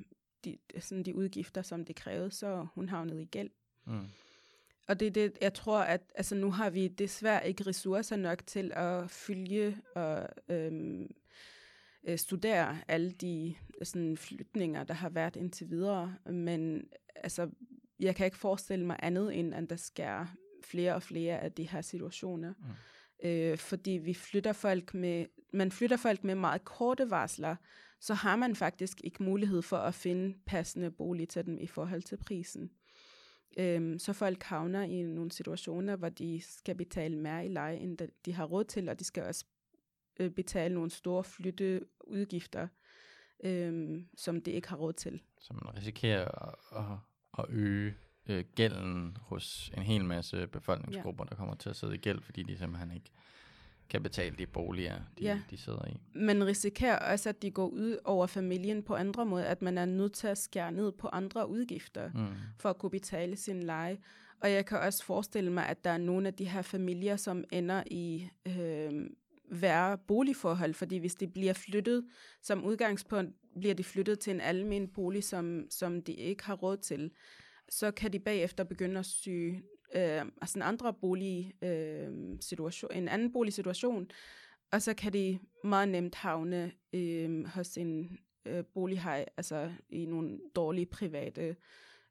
de, sådan de udgifter, som det krævede, så hun havnede i gæld. Mm. Og det er det, jeg tror, at altså, nu har vi desværre ikke ressourcer nok til at følge og øhm, øh, studere alle de sådan, flytninger, der har været indtil videre. Men altså, jeg kan ikke forestille mig andet, end at der sker flere og flere af de her situationer. Mm. Øh, fordi vi flytter folk med, man flytter folk med meget korte varsler, så har man faktisk ikke mulighed for at finde passende bolig til dem i forhold til prisen. Øhm, så folk havner i nogle situationer, hvor de skal betale mere i leje, end de har råd til, og de skal også øh, betale nogle store flytteudgifter, øhm, som de ikke har råd til. Så man risikerer at, at øge øh, gælden hos en hel masse befolkningsgrupper, ja. der kommer til at sidde i gæld, fordi de simpelthen ikke kan betale de boliger, de, Ja. de sidder i. Man risikerer også, at de går ud over familien på andre måder, at man er nødt til at skære ned på andre udgifter Mm. for at kunne betale sin leje. Og jeg kan også forestille mig, at der er nogle af de her familier, som ender i øh, værre boligforhold, fordi hvis de bliver flyttet, som udgangspunkt bliver de flyttet til en almen bolig, som, som de ikke har råd til, så kan de bagefter begynde at syge øh, altså en andre bolig, øh, situation, en anden boligsituation, og så kan de meget nemt havne øh, hos en øh, bolighaj, altså i nogle dårlige private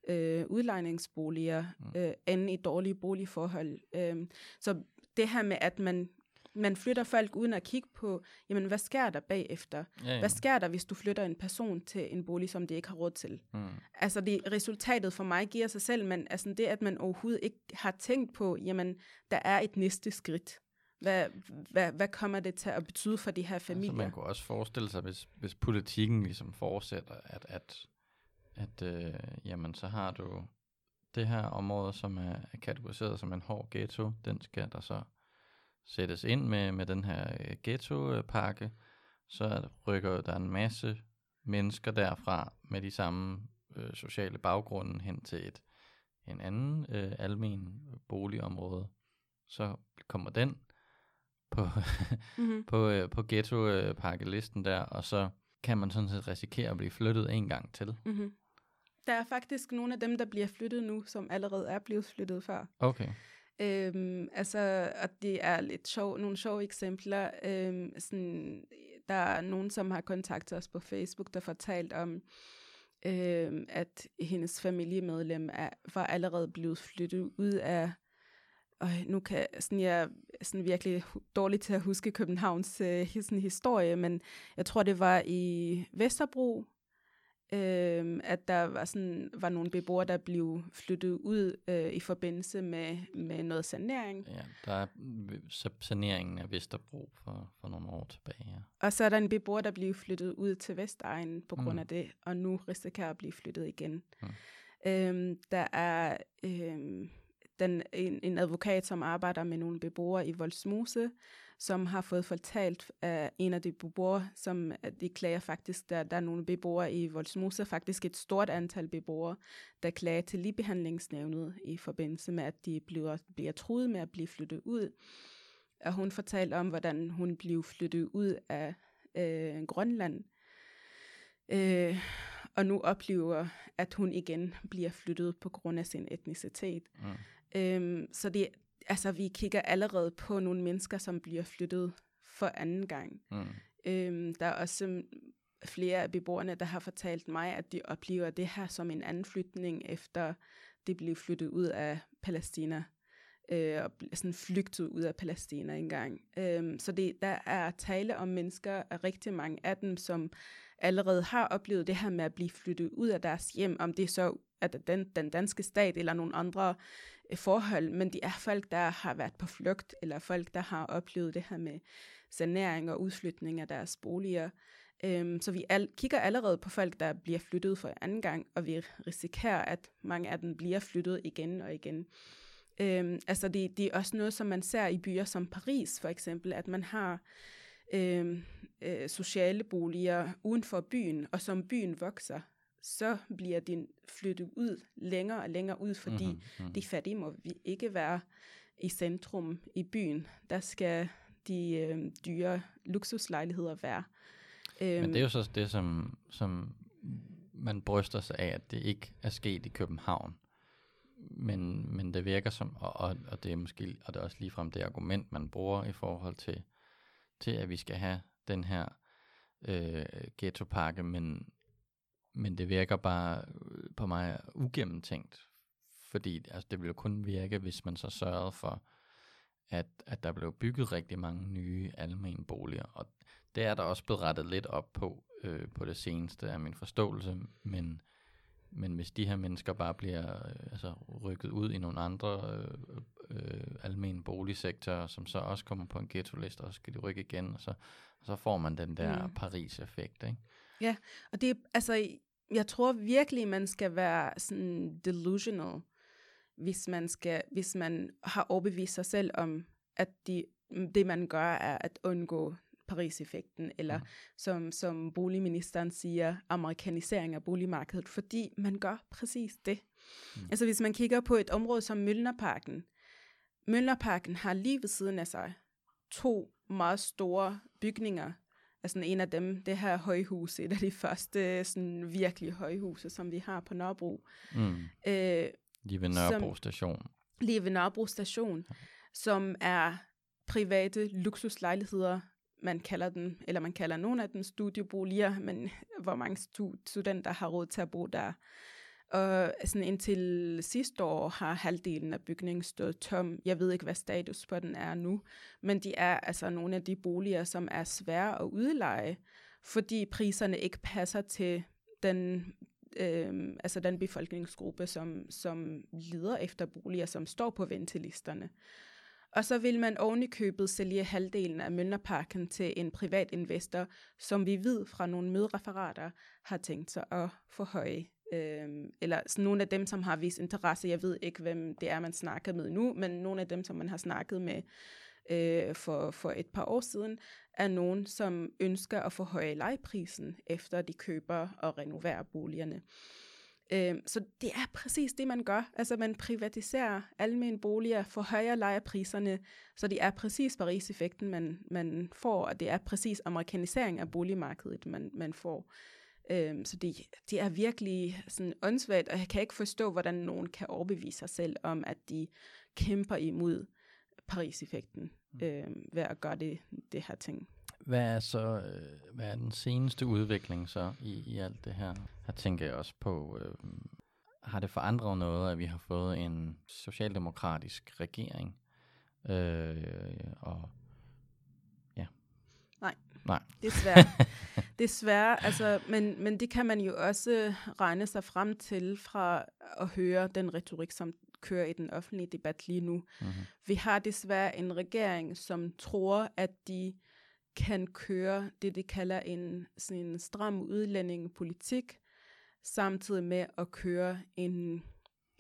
øh, udlejningsboliger, Mm. øh, ende i dårlige boligforhold. Øh, så det her med, at man, man flytter folk uden at kigge på, jamen hvad sker der bagefter? Ja, ja. Hvad sker der, hvis du flytter en person til en bolig, som de ikke har råd til? Mm. Altså det, resultatet for mig giver sig selv, men altså det, at man overhovedet ikke har tænkt på, jamen der er et næste skridt. Hvad, hvad, hvad kommer det til at betyde for de her familier? Altså, man kunne også forestille sig, hvis, hvis politikken ligesom fortsætter, at, at, at øh, jamen, så har du det her område, som er er kategoriseret som en hård ghetto, den skal der så sættes ind med, med den her øh, ghetto-pakke, så rykker der en masse mennesker derfra med de samme øh, sociale baggrunde hen til et en anden øh, almen boligområde. Så kommer den på, mm-hmm. på, øh, på ghetto-pakkelisten der, og så kan man sådan set risikere at blive flyttet en gang til. Mm-hmm. Der er faktisk nogle af dem, der bliver flyttet nu, som allerede er blevet flyttet før. Okay. Øhm, altså, og det er lidt sjov, nogle sjove eksempler. Øhm, sådan, der er nogen, som har kontaktet os på Facebook, der fortalt om, øhm, at hendes familiemedlem er, var allerede blevet flyttet ud af og nu kan sådan, jeg er sådan virkelig dårlig til at huske Københavns øh, sådan historie, men jeg tror, det var i Vesterbro, øh, at der var, sådan, var nogle beboere, der blev flyttet ud øh, i forbindelse med, med noget sanering. Ja, der er saneringen af Vesterbro for, for nogle år tilbage. Ja. Og så er der en beboer, der blev flyttet ud til Vestegnen på grund Mm. af det, og nu risikerer at blive flyttet igen. Mm. Øhm, der er øhm, den, en, en advokat, som arbejder med nogle beboere i Voldsmose, som har fået fortalt af en af de beboere, som de klager faktisk, der, der er nogle beboere i Voldsmose, faktisk et stort antal beboere, der klager til ligebehandlingsnævnet i forbindelse med, at de bliver, bliver truet med at blive flyttet ud. Og hun fortalte om, hvordan hun blev flyttet ud af øh, Grønland, øh, og nu oplever, at hun igen bliver flyttet på grund af sin etnicitet. Mm. Øhm, så det, altså, vi kigger allerede på nogle mennesker, som bliver flyttet for anden gang. Mm. Øhm, der er også øhm, flere af beboerne, der har fortalt mig, at de oplever det her som en anden flytning, efter det blev flyttet ud af Palæstina. Øh, og sådan flygtet ud af Palæstina engang. Øhm, så det, der er tale om mennesker, og rigtig mange af dem, som allerede har oplevet det her med at blive flyttet ud af deres hjem, om det er så at den, den danske stat eller nogle andre forhold, men de er folk, der har været på flugt, eller folk, der har oplevet det her med sanering og udflytning af deres boliger. Øhm, så vi al- kigger allerede på folk, der bliver flyttet for anden gang, og vi risikerer, at mange af dem bliver flyttet igen og igen. Øhm, altså det, det er også noget, som man ser i byer som Paris for eksempel, at man har øhm, øh, sociale boliger uden for byen, og som byen vokser, så bliver de flyttet ud længere og længere ud, fordi Mhm, mhm. de fattige må vi ikke være i centrum i byen. Der skal de øh, dyre luksuslejligheder være. Øhm, Men det er jo så det, som, som man bryster sig af, at det ikke er sket i København. Men, men det virker som, og, og, og det er måske og det er også ligefrem det argument, man bruger i forhold til, til at vi skal have den her øh, ghettopakke, men, men det virker bare øh, på mig ugennemtænkt. Fordi altså, det ville jo kun virke, hvis man så sørgede for, at, at der blev bygget rigtig mange nye almene boliger. Og det er der også blevet rettet lidt op på øh, på det seneste af min forståelse, men, men hvis de her mennesker bare bliver øh, altså, rykket ud i nogle andre øh, øh, almene boligsektorer, som så også kommer på en ghetto-liste, og så skal de rykke igen, og så, og så får man den der mm. Paris-effekt, ikke? Og det er, altså, jeg tror virkelig, man skal være sådan delusional, hvis man, skal, hvis man har overbevist sig selv om, at de det man gør er at undgå Paris-effekten, eller mm. som, som boligministeren siger, amerikanisering af boligmarkedet, fordi man gør præcis det. Mm. Altså hvis man kigger på et område som Møllnerparken, Møllnerparken har lige ved siden af sig to meget store bygninger. Altså en af dem, det her højhus, et af de første sådan virkelig højhuse, som vi har på Nørrebro. Mm. Øh, lige ved Nørrebro som, station. Lige ved Nørrebro station, som er private luksuslejligheder, man kalder den, eller man kalder nogle af den studieboliger, men hvor mange studenter har råd til at bo der. Og sådan indtil sidste år har halvdelen af bygningen stået tom. Jeg ved ikke, hvad status på den er nu, men de er altså nogle af de boliger, som er svære at udleje, fordi priserne ikke passer til den, øh, altså den befolkningsgruppe, som, som lider efter boliger, som står på ventelisterne. Og så vil man oven i købet sælge halvdelen af Mønderparken til en privat investor, som vi ved fra nogle mødereferater har tænkt sig at forhøje øh, eller sådan nogle af dem, som har vist interesse, jeg ved ikke, hvem det er, man snakker med nu, men nogle af dem, som man har snakket med øh, for, for et par år siden, er nogen, som ønsker at forhøje lejeprisen, efter de køber og renoverer boligerne. Øh, så det er præcis det, man gør. Altså man privatiserer almen boliger, forhøjer lejepriserne, så det er præcis Paris-effekten, man, man får, og det er præcis amerikanisering af boligmarkedet, man, man får. Øhm, så det, det er virkelig sådan åndssvagt, og jeg kan ikke forstå, hvordan nogen kan overbevise sig selv om, at de kæmper imod Paris-effekten mm. øhm, ved at gøre det, det her ting. Hvad er så øh, hvad er den seneste udvikling så i, i alt det her? Her tænker jeg også på, øh, har det forandret noget, at vi har fået en socialdemokratisk regering? Øh, og. Nej. Desværre. Desværre, altså, men, men det kan man jo også regne sig frem til fra at høre den retorik, som kører i den offentlige debat lige nu. Mm-hmm. Vi har desværre en regering, som tror, at de kan køre det, de kalder en, sådan en stram udlændingepolitik, samtidig med at køre en,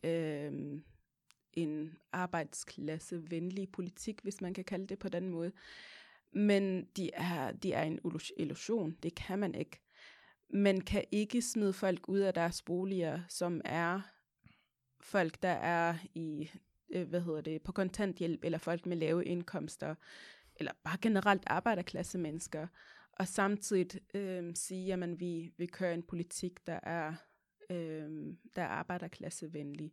øh, en arbejdsklasse-venlig politik, hvis man kan kalde det på den måde. Men de er, de er en illusion. Det kan man ikke. Man kan ikke smide folk ud af deres boliger, som er folk, der er i, øh, hvad hedder det, på kontanthjælp, eller folk med lave indkomster, eller bare generelt arbejderklasse mennesker, og samtidig øh, sige, at vi, vi kører en politik, der er, øh, der er arbejderklassevenlig.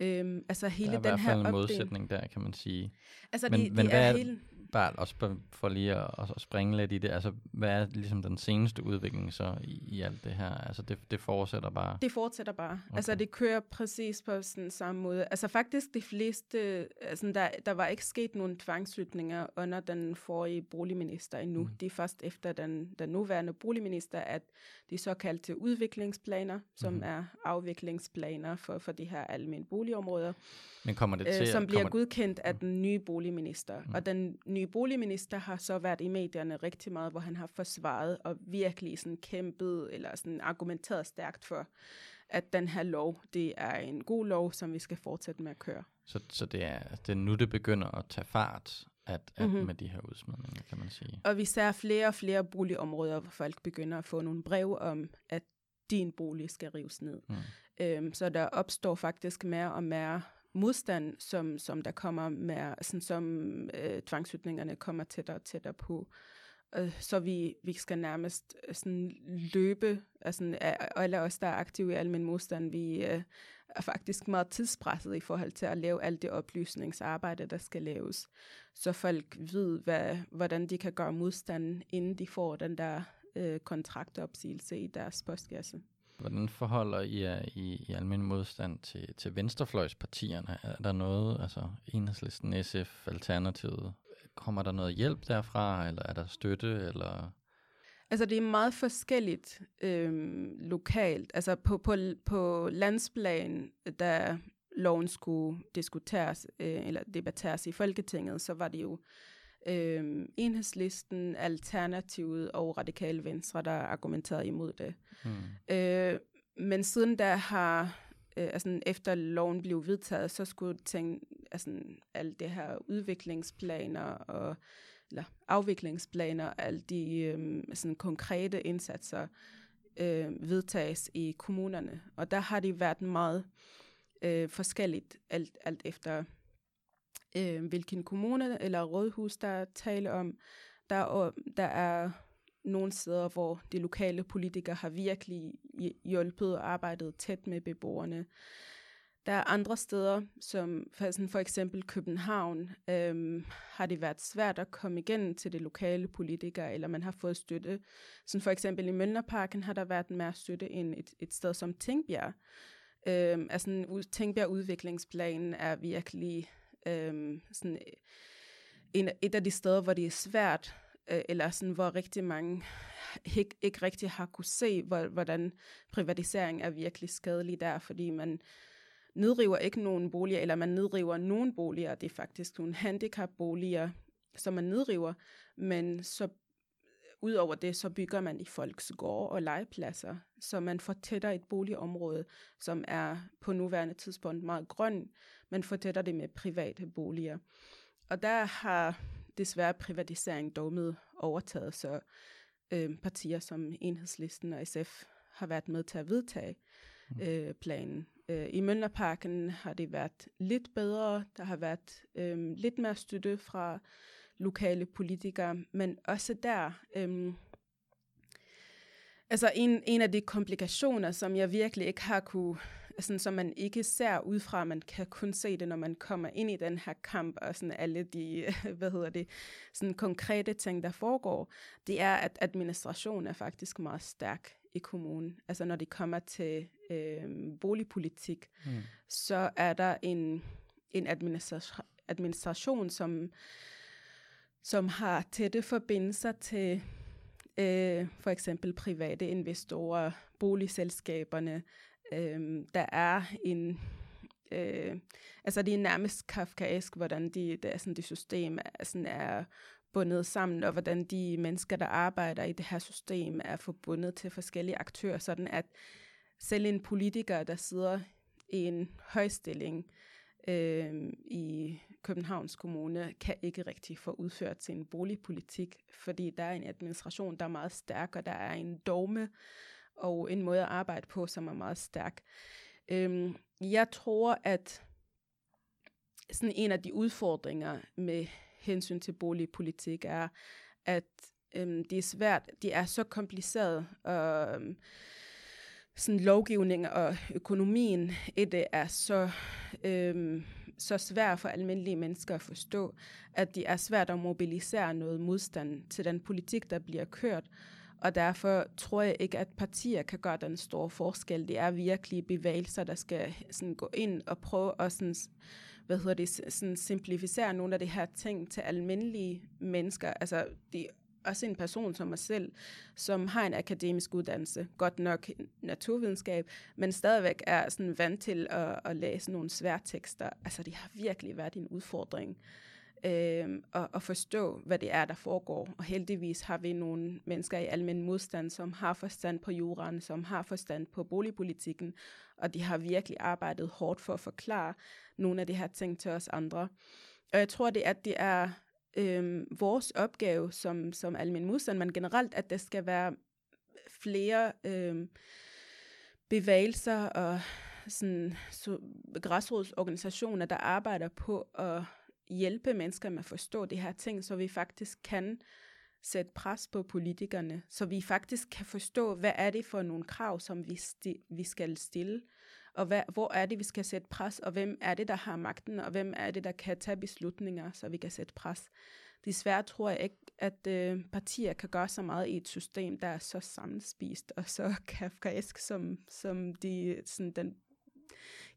Øhm, altså hele der er den i hvert fald en modsætning der, kan man sige. Altså, men, de, men de hvad er, hele bare også for lige at, at springe lidt i det, altså hvad er ligesom den seneste udvikling så i, i alt det her? Altså det, det fortsætter bare? Det fortsætter bare. Okay. Altså det kører præcis på sådan samme måde. Altså faktisk de fleste, altså der, der var ikke sket nogen tvangsflytninger under den forrige boligminister endnu. Mm. Det er først efter den, den nuværende boligminister, at de såkaldte udviklingsplaner, som mm. er afviklingsplaner for, for de her almindelige boligområder, men kommer det øh, til, øh, som bliver godkendt af mm. den nye boligminister. Mm. Og den nye boligminister har så været i medierne rigtig meget, hvor han har forsvaret og virkelig sådan kæmpet eller sådan argumenteret stærkt for, at den her lov, det er en god lov, som vi skal fortsætte med at køre. Så, så det, er, det er nu, det begynder at tage fart, at, at mm-hmm. med de her udsmidninger, kan man sige. Og vi ser flere og flere boligområder, hvor folk begynder at få nogle brev om, at din bolig skal rives ned. Mm. Øhm, så der opstår faktisk mere og mere modstand, som, som der kommer med, sådan som øh, tvangshytningerne kommer tættere og tættere på. Øh, så vi, vi skal nærmest øh, sådan løbe, altså alle os, der er aktive i almen modstand, vi øh, er faktisk meget tidspresset i forhold til at lave alt det oplysningsarbejde, der skal laves. Så folk ved, hvad, hvordan de kan gøre modstand, inden de får den der øh, kontraktopsigelse i deres postkasse. Hvordan forholder I jer i, i almindelig modstand til, til venstrefløjspartierne? Er der noget, altså Enhedslisten, SF, Alternativet, kommer der noget hjælp derfra, eller er der støtte, eller... Altså det er meget forskelligt øhm, lokalt. Altså på, på, på landsplan, da loven skulle diskuteres øh, eller debatteres i Folketinget, så var det jo øh, enhedslisten, Alternativet og Radikale Venstre, der argumenterede imod det. Mm. Øh, men siden da har, øh, altså efter loven blev vedtaget, så skulle ting altså, alt det her udviklingsplaner og eller afviklingsplaner, alle de øh, sådan konkrete indsatser øh, vedtages i kommunerne. Og der har de været meget øh, forskelligt, alt, alt efter øh, hvilken kommune eller rådhus, der taler om. Der, der er nogle steder, hvor de lokale politikere har virkelig hjulpet og arbejdet tæt med beboerne. Der er andre steder, som for, eksempel København, øhm, har det været svært at komme igen til de lokale politikere, eller man har fået støtte. Så for eksempel i Møllerparken har der været mere støtte end et, et sted som Tingbjerg. Øhm, altså Tingbjerg udviklingsplanen er virkelig øhm, sådan øh, en, et af de steder, hvor det er svært, øh, eller sådan, hvor rigtig mange ikke, ikke rigtig har kunne se, hvor, hvordan privatisering er virkelig skadelig der, fordi man nedriver ikke nogen boliger, eller man nedriver nogen boliger, det er faktisk nogle handicapboliger, som man nedriver, men så Udover det, så bygger man i folks gårde og legepladser, så man fortætter et boligområde, som er på nuværende tidspunkt meget grøn, men fortætter det med private boliger. Og der har desværre privatisering dog med overtaget, så øh, partier som Enhedslisten og SF har været med til at vedtage mm. øh, planen. Øh, I Møllerparken har det været lidt bedre. Der har været øh, lidt mere støtte fra lokale politikere, men også der... Øh, altså en, en af de komplikationer, som jeg virkelig ikke har kunne sådan, som man ikke ser udefra. Man kan kun se det, når man kommer ind i den her kamp, og sådan alle de, hvad hedder det, sådan konkrete ting, der foregår. Det er, at administration er faktisk meget stærk i kommunen. Altså når det kommer til øh, boligpolitik, mm. så er der en, en administration, administration, som, som har tætte forbindelser til øh, for eksempel private investorer, boligselskaberne, øh, der er en... Øh, altså det er nærmest kafkaesk, hvordan de, det, er sådan, det system er, sådan er bundet sammen, og hvordan de mennesker, der arbejder i det her system, er forbundet til forskellige aktører, sådan at selv en politiker, der sidder i en højstilling øh, i Københavns Kommune, kan ikke rigtig få udført sin boligpolitik, fordi der er en administration, der er meget stærk, og der er en dogme, og en måde at arbejde på, som er meget stærk. Øh, jeg tror, at sådan en af de udfordringer med hensyn til boligpolitik er, at øhm, det er svært, det er så kompliceret, og øhm, sådan lovgivning og økonomien i det er så, øhm, så svært for almindelige mennesker at forstå, at det er svært at mobilisere noget modstand til den politik, der bliver kørt. Og derfor tror jeg ikke, at partier kan gøre den store forskel. Det er virkelig bevægelser, der skal sådan gå ind og prøve at sådan, hvad hedder det, sådan simplificere nogle af de her ting til almindelige mennesker. Altså, det også en person som mig selv, som har en akademisk uddannelse, godt nok naturvidenskab, men stadigvæk er sådan vant til at, at læse nogle svære tekster. Altså, det har virkelig været en udfordring øh, og, og forstå, hvad det er, der foregår. Og heldigvis har vi nogle mennesker i almindelig modstand, som har forstand på juraen, som har forstand på boligpolitikken, og de har virkelig arbejdet hårdt for at forklare nogle af de her ting til os andre. Og jeg tror, det at det er øh, vores opgave som, som almen modstand, men generelt, at der skal være flere øh, bevægelser og sådan, så, græsrodsorganisationer, der arbejder på at hjælpe mennesker med at forstå de her ting, så vi faktisk kan sætte pres på politikerne, så vi faktisk kan forstå, hvad er det for nogle krav, som vi, sti- vi skal stille, og hvad, hvor er det, vi skal sætte pres, og hvem er det, der har magten, og hvem er det, der kan tage beslutninger, så vi kan sætte pres. Desværre tror jeg ikke, at øh, partier kan gøre så meget i et system, der er så sammenspist og så kafkaesk, som, som de, sådan den,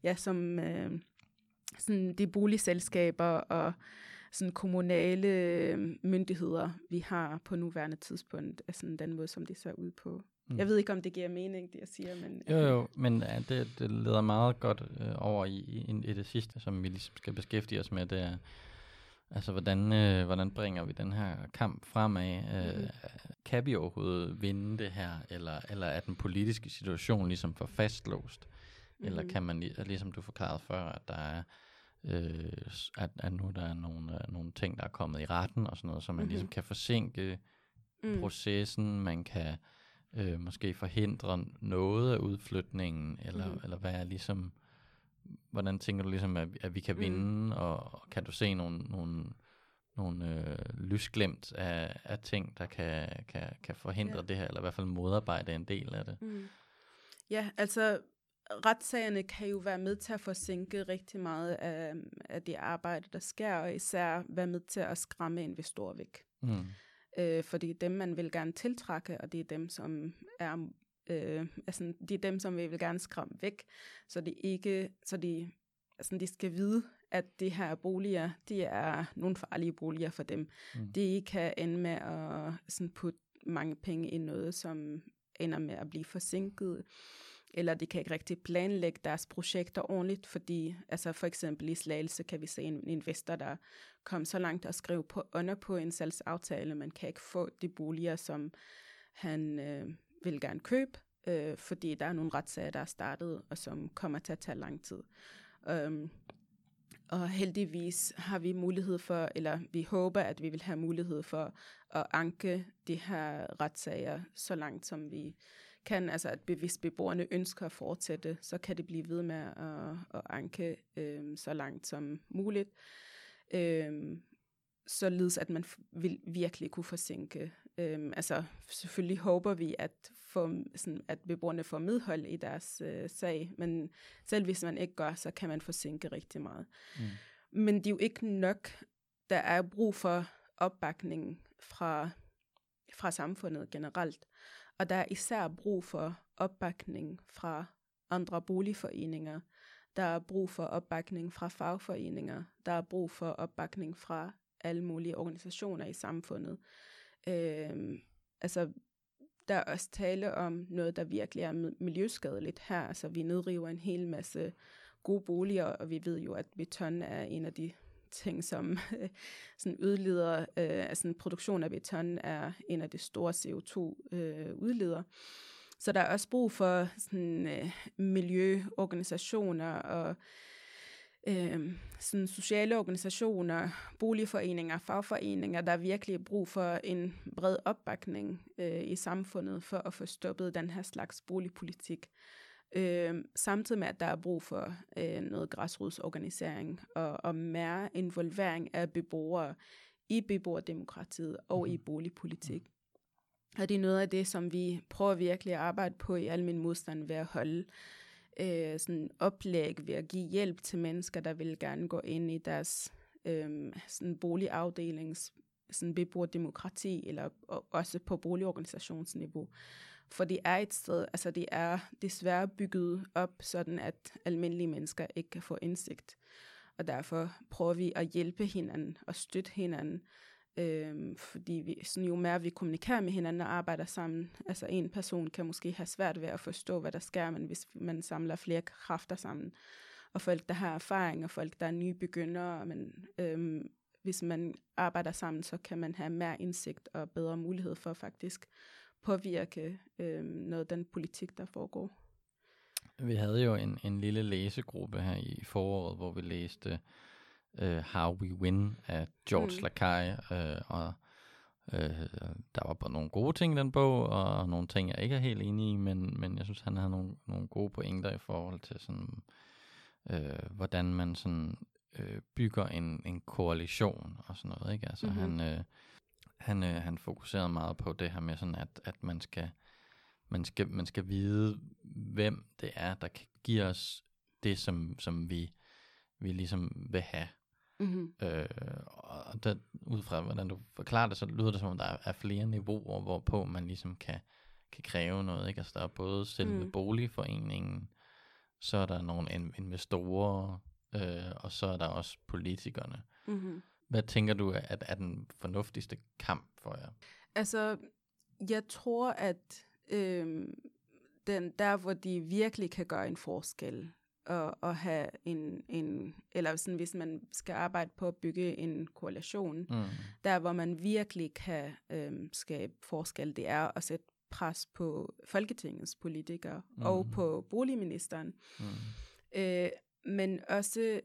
ja, som, øh, sådan de boligselskaber og sådan kommunale øh, myndigheder, vi har på nuværende tidspunkt, er sådan den måde, som det ser ud på. Mm. Jeg ved ikke, om det giver mening, det jeg siger, men... Jo, jo, men ja, det, det leder meget godt øh, over i, i, i det sidste, som vi ligesom skal beskæftige os med, det er, altså, hvordan, øh, hvordan bringer vi den her kamp fremad? Øh, mm. Kan vi overhovedet vinde det her, eller, eller er den politiske situation ligesom for fastlåst? Mm. Eller kan man, ligesom du forklarede før, at der er øh, at, at nu der er nogle, øh, nogle ting, der er kommet i retten og sådan noget, så man mm-hmm. ligesom kan forsinke mm. processen, man kan øh, måske forhindre noget af udflytningen, eller, mm. eller hvad er ligesom, hvordan tænker du ligesom, at, at vi kan mm. vinde, og, og kan du se nogle, nogle, nogle øh, lysglemt af, af ting, der kan, kan, kan forhindre ja. det her, eller i hvert fald modarbejde en del af det? Mm. Ja, altså retssagerne kan jo være med til at forsinke rigtig meget af, af det arbejde, der sker, og især være med til at skræmme investorer væk. Mm. Øh, for det er dem, man vil gerne tiltrække, og det er dem, som er øh, altså, det er dem, som vi vil gerne skræmme væk, så det ikke, så de, altså, de skal vide, at de her boliger, de er nogle farlige boliger for dem. Mm. De kan ende med at sådan, putte mange penge i noget, som ender med at blive forsinket eller de kan ikke rigtig planlægge deres projekter ordentligt, fordi altså for eksempel i Slagelse kan vi se en investor, der kom så langt at skrive på, under på en salgsaftale, man kan ikke få de boliger, som han øh, vil gerne købe, øh, fordi der er nogle retssager, der er startet, og som kommer til at tage lang tid. Um, og heldigvis har vi mulighed for, eller vi håber, at vi vil have mulighed for at anke de her retssager så langt, som vi kan, altså at hvis beboerne ønsker at fortsætte, så kan det blive ved med at, at anke øh, så langt som muligt. Øh, således at man vil virkelig kunne forsinke. Øhm, altså selvfølgelig håber vi, at, få, sådan, at beboerne får medhold i deres øh, sag, men selv hvis man ikke gør, så kan man forsinke rigtig meget. Mm. Men det er jo ikke nok. Der er brug for opbakning fra, fra samfundet generelt. Og der er især brug for opbakning fra andre boligforeninger. Der er brug for opbakning fra fagforeninger. Der er brug for opbakning fra alle mulige organisationer i samfundet. Øh, altså, der er også tale om noget, der virkelig er miljøskadeligt her. Altså, vi nedriver en hel masse gode boliger, og vi ved jo, at beton er en af de ting, som øh, sådan udleder, øh, altså en produktion af beton er en af de store CO2-udledere. Øh, så der er også brug for sådan, øh, miljøorganisationer og øh, sådan sociale organisationer, boligforeninger, fagforeninger, der er virkelig brug for en bred opbakning øh, i samfundet for at få stoppet den her slags boligpolitik. Øh, samtidig med, at der er brug for øh, noget græsrodsorganisering og, og mere involvering af beboere i beboerdemokratiet og i mhm. boligpolitik. Og det er noget af det, som vi prøver virkelig at arbejde på i al min modstand ved at holde øh, sådan oplæg, ved at give hjælp til mennesker, der vil gerne gå ind i deres øh, sådan boligafdelings sådan beboerdemokrati, eller også på boligorganisationsniveau. For det er et sted, altså det er desværre bygget op, sådan at almindelige mennesker ikke kan få indsigt. Og derfor prøver vi at hjælpe hinanden og støtte hinanden, øhm, fordi vi, sådan jo mere vi kommunikerer med hinanden og arbejder sammen, altså en person kan måske have svært ved at forstå, hvad der sker, men hvis man samler flere kræfter sammen, og folk, der har erfaring, og folk, der er nye begyndere, men øhm, hvis man arbejder sammen, så kan man have mere indsigt og bedre mulighed for faktisk påvirke øh, noget af den politik, der foregår. Vi havde jo en, en lille læsegruppe her i foråret, hvor vi læste uh, How We Win af George mm. Lakay, uh, og uh, der var både nogle gode ting i den bog, og nogle ting, jeg ikke er helt enig i, men, men jeg synes, han havde nogle, nogle gode pointer i forhold til sådan, uh, hvordan man sådan uh, bygger en, en koalition og sådan noget, ikke? Altså mm-hmm. han... Uh, han, øh, han fokuserede meget på det her med sådan, at, at man, skal, man, skal, man skal vide, hvem det er, der kan give os det, som, som vi, vi ligesom vil have. Mm-hmm. Øh, og det, ud fra hvordan du forklarer det, så lyder det som om, der er flere niveauer, hvorpå man ligesom kan, kan kræve noget. Ikke? Altså der er både selve mm. boligforeningen, så er der nogle investorer, øh, og så er der også politikerne. Mm-hmm. Hvad tænker du at er den fornuftigste kamp for jer? Altså, jeg tror, at øh, den, der, hvor de virkelig kan gøre en forskel, og, og have en, en, eller sådan, hvis man skal arbejde på at bygge en koalition, mm. der hvor man virkelig kan øh, skabe forskel, det er at sætte pres på Folketingets politikere mm. og på boligministeren. Mm. Øh, men også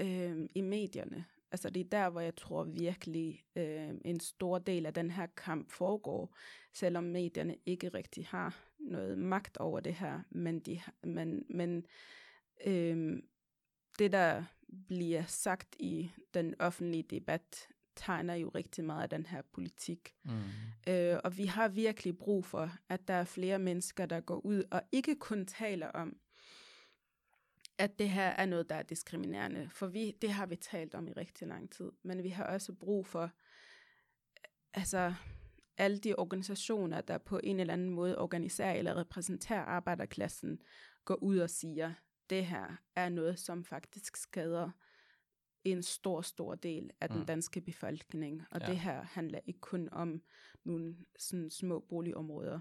øh, i medierne. Altså det er der, hvor jeg tror virkelig øh, en stor del af den her kamp foregår, selvom medierne ikke rigtig har noget magt over det her. Men, de, men, men øh, det, der bliver sagt i den offentlige debat, tegner jo rigtig meget af den her politik. Mm. Øh, og vi har virkelig brug for, at der er flere mennesker, der går ud og ikke kun taler om, at det her er noget, der er diskriminerende. For vi, det har vi talt om i rigtig lang tid. Men vi har også brug for, altså alle de organisationer, der på en eller anden måde organiserer eller repræsenterer arbejderklassen, går ud og siger, det her er noget, som faktisk skader en stor, stor del af den mm. danske befolkning. Og ja. det her handler ikke kun om nogle sådan små boligområder.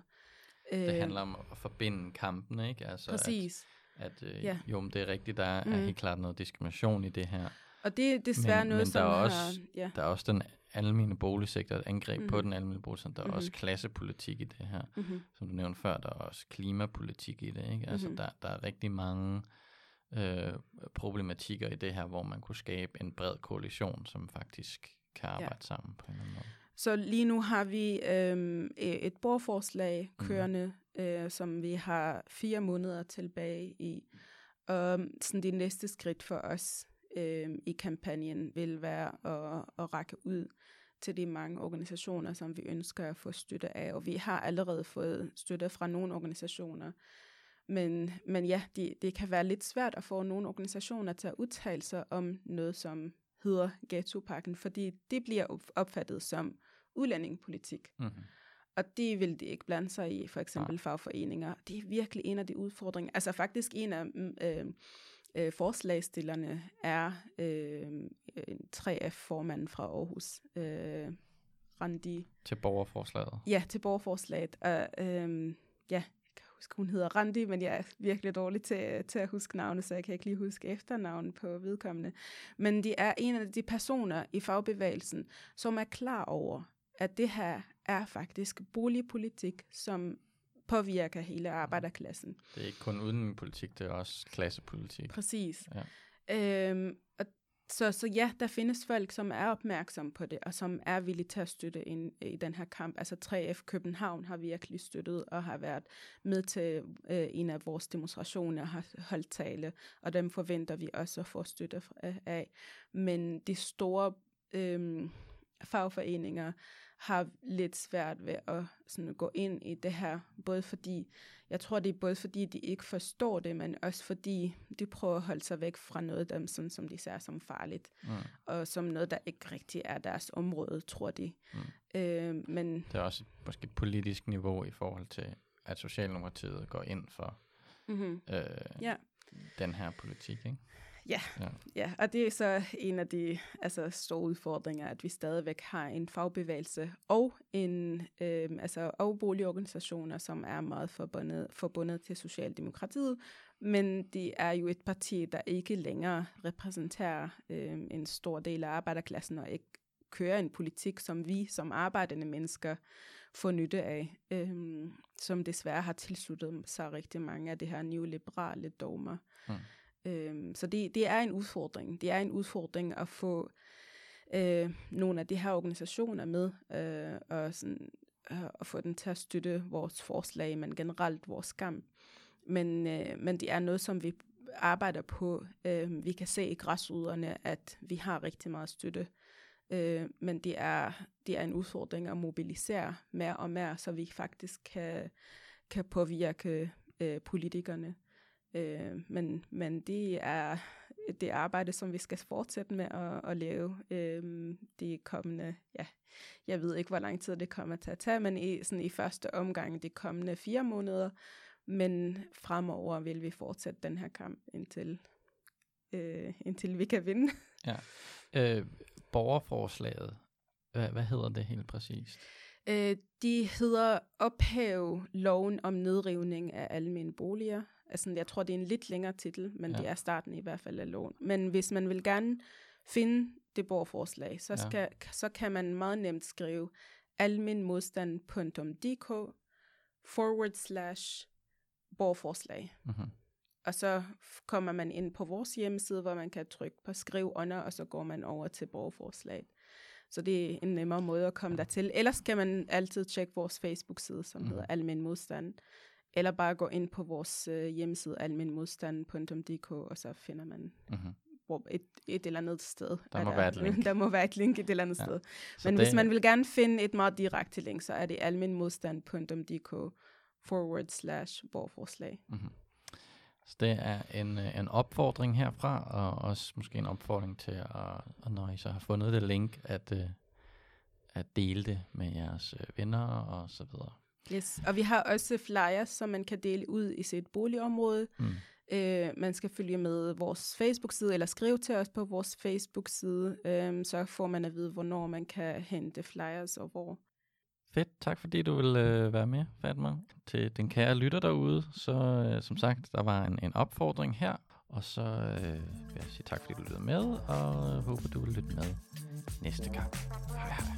Det øh, handler om at forbinde kampen, ikke? Altså Præcis. At, at øh, ja. jo, det er rigtigt, der er, mm. er helt klart noget diskrimination i det her. Og det er desværre men, noget, men der som er også, har... Ja. Der er også den almene boligsektor, et angreb mm. på den almene boligsektor. Der er mm-hmm. også klassepolitik i det her. Mm-hmm. Som du nævnte før, der er også klimapolitik i det. Ikke? Altså, mm-hmm. der, der er rigtig mange øh, problematikker i det her, hvor man kunne skabe en bred koalition, som faktisk kan arbejde ja. sammen på en eller anden måde. Så lige nu har vi øh, et borgerforslag kørende, mm øh, som vi har fire måneder tilbage i. Og um, sådan det næste skridt for os øh, i kampagnen vil være at, at række ud til de mange organisationer, som vi ønsker at få støtte af. Og vi har allerede fået støtte fra nogle organisationer, men, men ja, det, det kan være lidt svært at få nogle organisationer til at udtale sig om noget, som hedder ghettopakken, fordi det bliver opfattet som udlændingepolitik. Mm-hmm. Og det vil de ikke blande sig i, for eksempel ja. fagforeninger. Det er virkelig en af de udfordringer. Altså faktisk en af mm, øh, øh, forslagstillerne er øh, 3F-formanden fra Aarhus, øh, Randi. Til borgerforslaget? Ja, til borgerforslaget. Og, øh, ja, huske, hun hedder Randi, men jeg er virkelig dårlig til, til at huske navnet, så jeg kan ikke lige huske efternavnet på vedkommende. Men det er en af de personer i fagbevægelsen, som er klar over, at det her er faktisk boligpolitik, som påvirker hele arbejderklassen. Det er ikke kun udenrigspolitik, det er også klassepolitik. Præcis. Ja. Øhm, og så, så ja, der findes folk, som er opmærksomme på det, og som er villige til at støtte ind i den her kamp. Altså 3F København har virkelig støttet og har været med til øh, en af vores demonstrationer og har holdt tale, og dem forventer vi også at få støtte af. Men de store øh, fagforeninger har lidt svært ved at sådan, gå ind i det her, både fordi, jeg tror det er både fordi, de ikke forstår det, men også fordi de prøver at holde sig væk fra noget af dem, sådan, som de ser som farligt, mm. og som noget, der ikke rigtig er deres område, tror de. Mm. Øh, men det er også et måske politisk niveau i forhold til, at Socialdemokratiet går ind for mm-hmm. øh, ja. den her politik, ikke? Ja, ja. ja, og det er så en af de altså, store udfordringer, at vi stadigvæk har en fagbevægelse og en øh, altså, og boligorganisationer, som er meget forbundet, forbundet til Socialdemokratiet, men det er jo et parti, der ikke længere repræsenterer øh, en stor del af arbejderklassen og ikke kører en politik, som vi som arbejdende mennesker får nytte af, øh, som desværre har tilsluttet sig rigtig mange af det her neoliberale dogmer. Hmm. Øhm, så det, det er en udfordring. Det er en udfordring at få øh, nogle af de her organisationer med, øh, og sådan, øh, at få dem til at støtte vores forslag, men generelt vores kamp. Men, øh, men det er noget, som vi arbejder på. Øh, vi kan se i græsruderne, at vi har rigtig meget støtte. Øh, men det er, det er en udfordring at mobilisere mere og mere, så vi faktisk kan, kan påvirke øh, politikerne. Øh, men, men det er det arbejde, som vi skal fortsætte med at, at lave øh, de kommende, ja, jeg ved ikke, hvor lang tid det kommer til at tage, men i, sådan i første omgang de kommende fire måneder, men fremover vil vi fortsætte den her kamp indtil, øh, indtil vi kan vinde. Ja. Øh, borgerforslaget, hvad, hvad hedder det helt præcist? Øh, de hedder ophæv loven om nedrivning af almene boliger. Altså, jeg tror, det er en lidt længere titel, men ja. det er starten i hvert fald af loven. Men hvis man vil gerne finde det borgerforslag, så, skal, ja. så kan man meget nemt skrive alminmodstand.dk forward slash borgerforslag. Mm-hmm. og så kommer man ind på vores hjemmeside, hvor man kan trykke på skriv under, og så går man over til borgerforslaget. Så det er en nemmere måde at komme dertil. Ellers kan man altid tjekke vores Facebook-side, som mm. hedder Almen Modstand. Eller bare gå ind på vores øh, hjemmeside almenmodstand.dk, og så finder man mm-hmm. hvor et, et eller andet sted. Der må der, være et link. Der må være et link et eller andet ja. sted. Så Men det... hvis man vil gerne finde et meget direkte link, så er det almenmodstand.dk forward slash borgerforslag. Mm-hmm. Så det er en, øh, en opfordring herfra, og også måske en opfordring til, at, når I så har fundet det link, at, øh, at dele det med jeres øh, venner og så videre. Yes, og vi har også flyers, som man kan dele ud i sit boligområde. Mm. Øh, man skal følge med vores Facebook-side, eller skrive til os på vores Facebook-side, øh, så får man at vide, hvornår man kan hente flyers og hvor. Fedt, tak fordi du vil øh, være med, Fatma. Til den kære lytter derude, så øh, som sagt, der var en, en opfordring her, og så øh, vil jeg sige tak fordi du lyttede med, og håber du vil lytte med næste gang. Hej hej.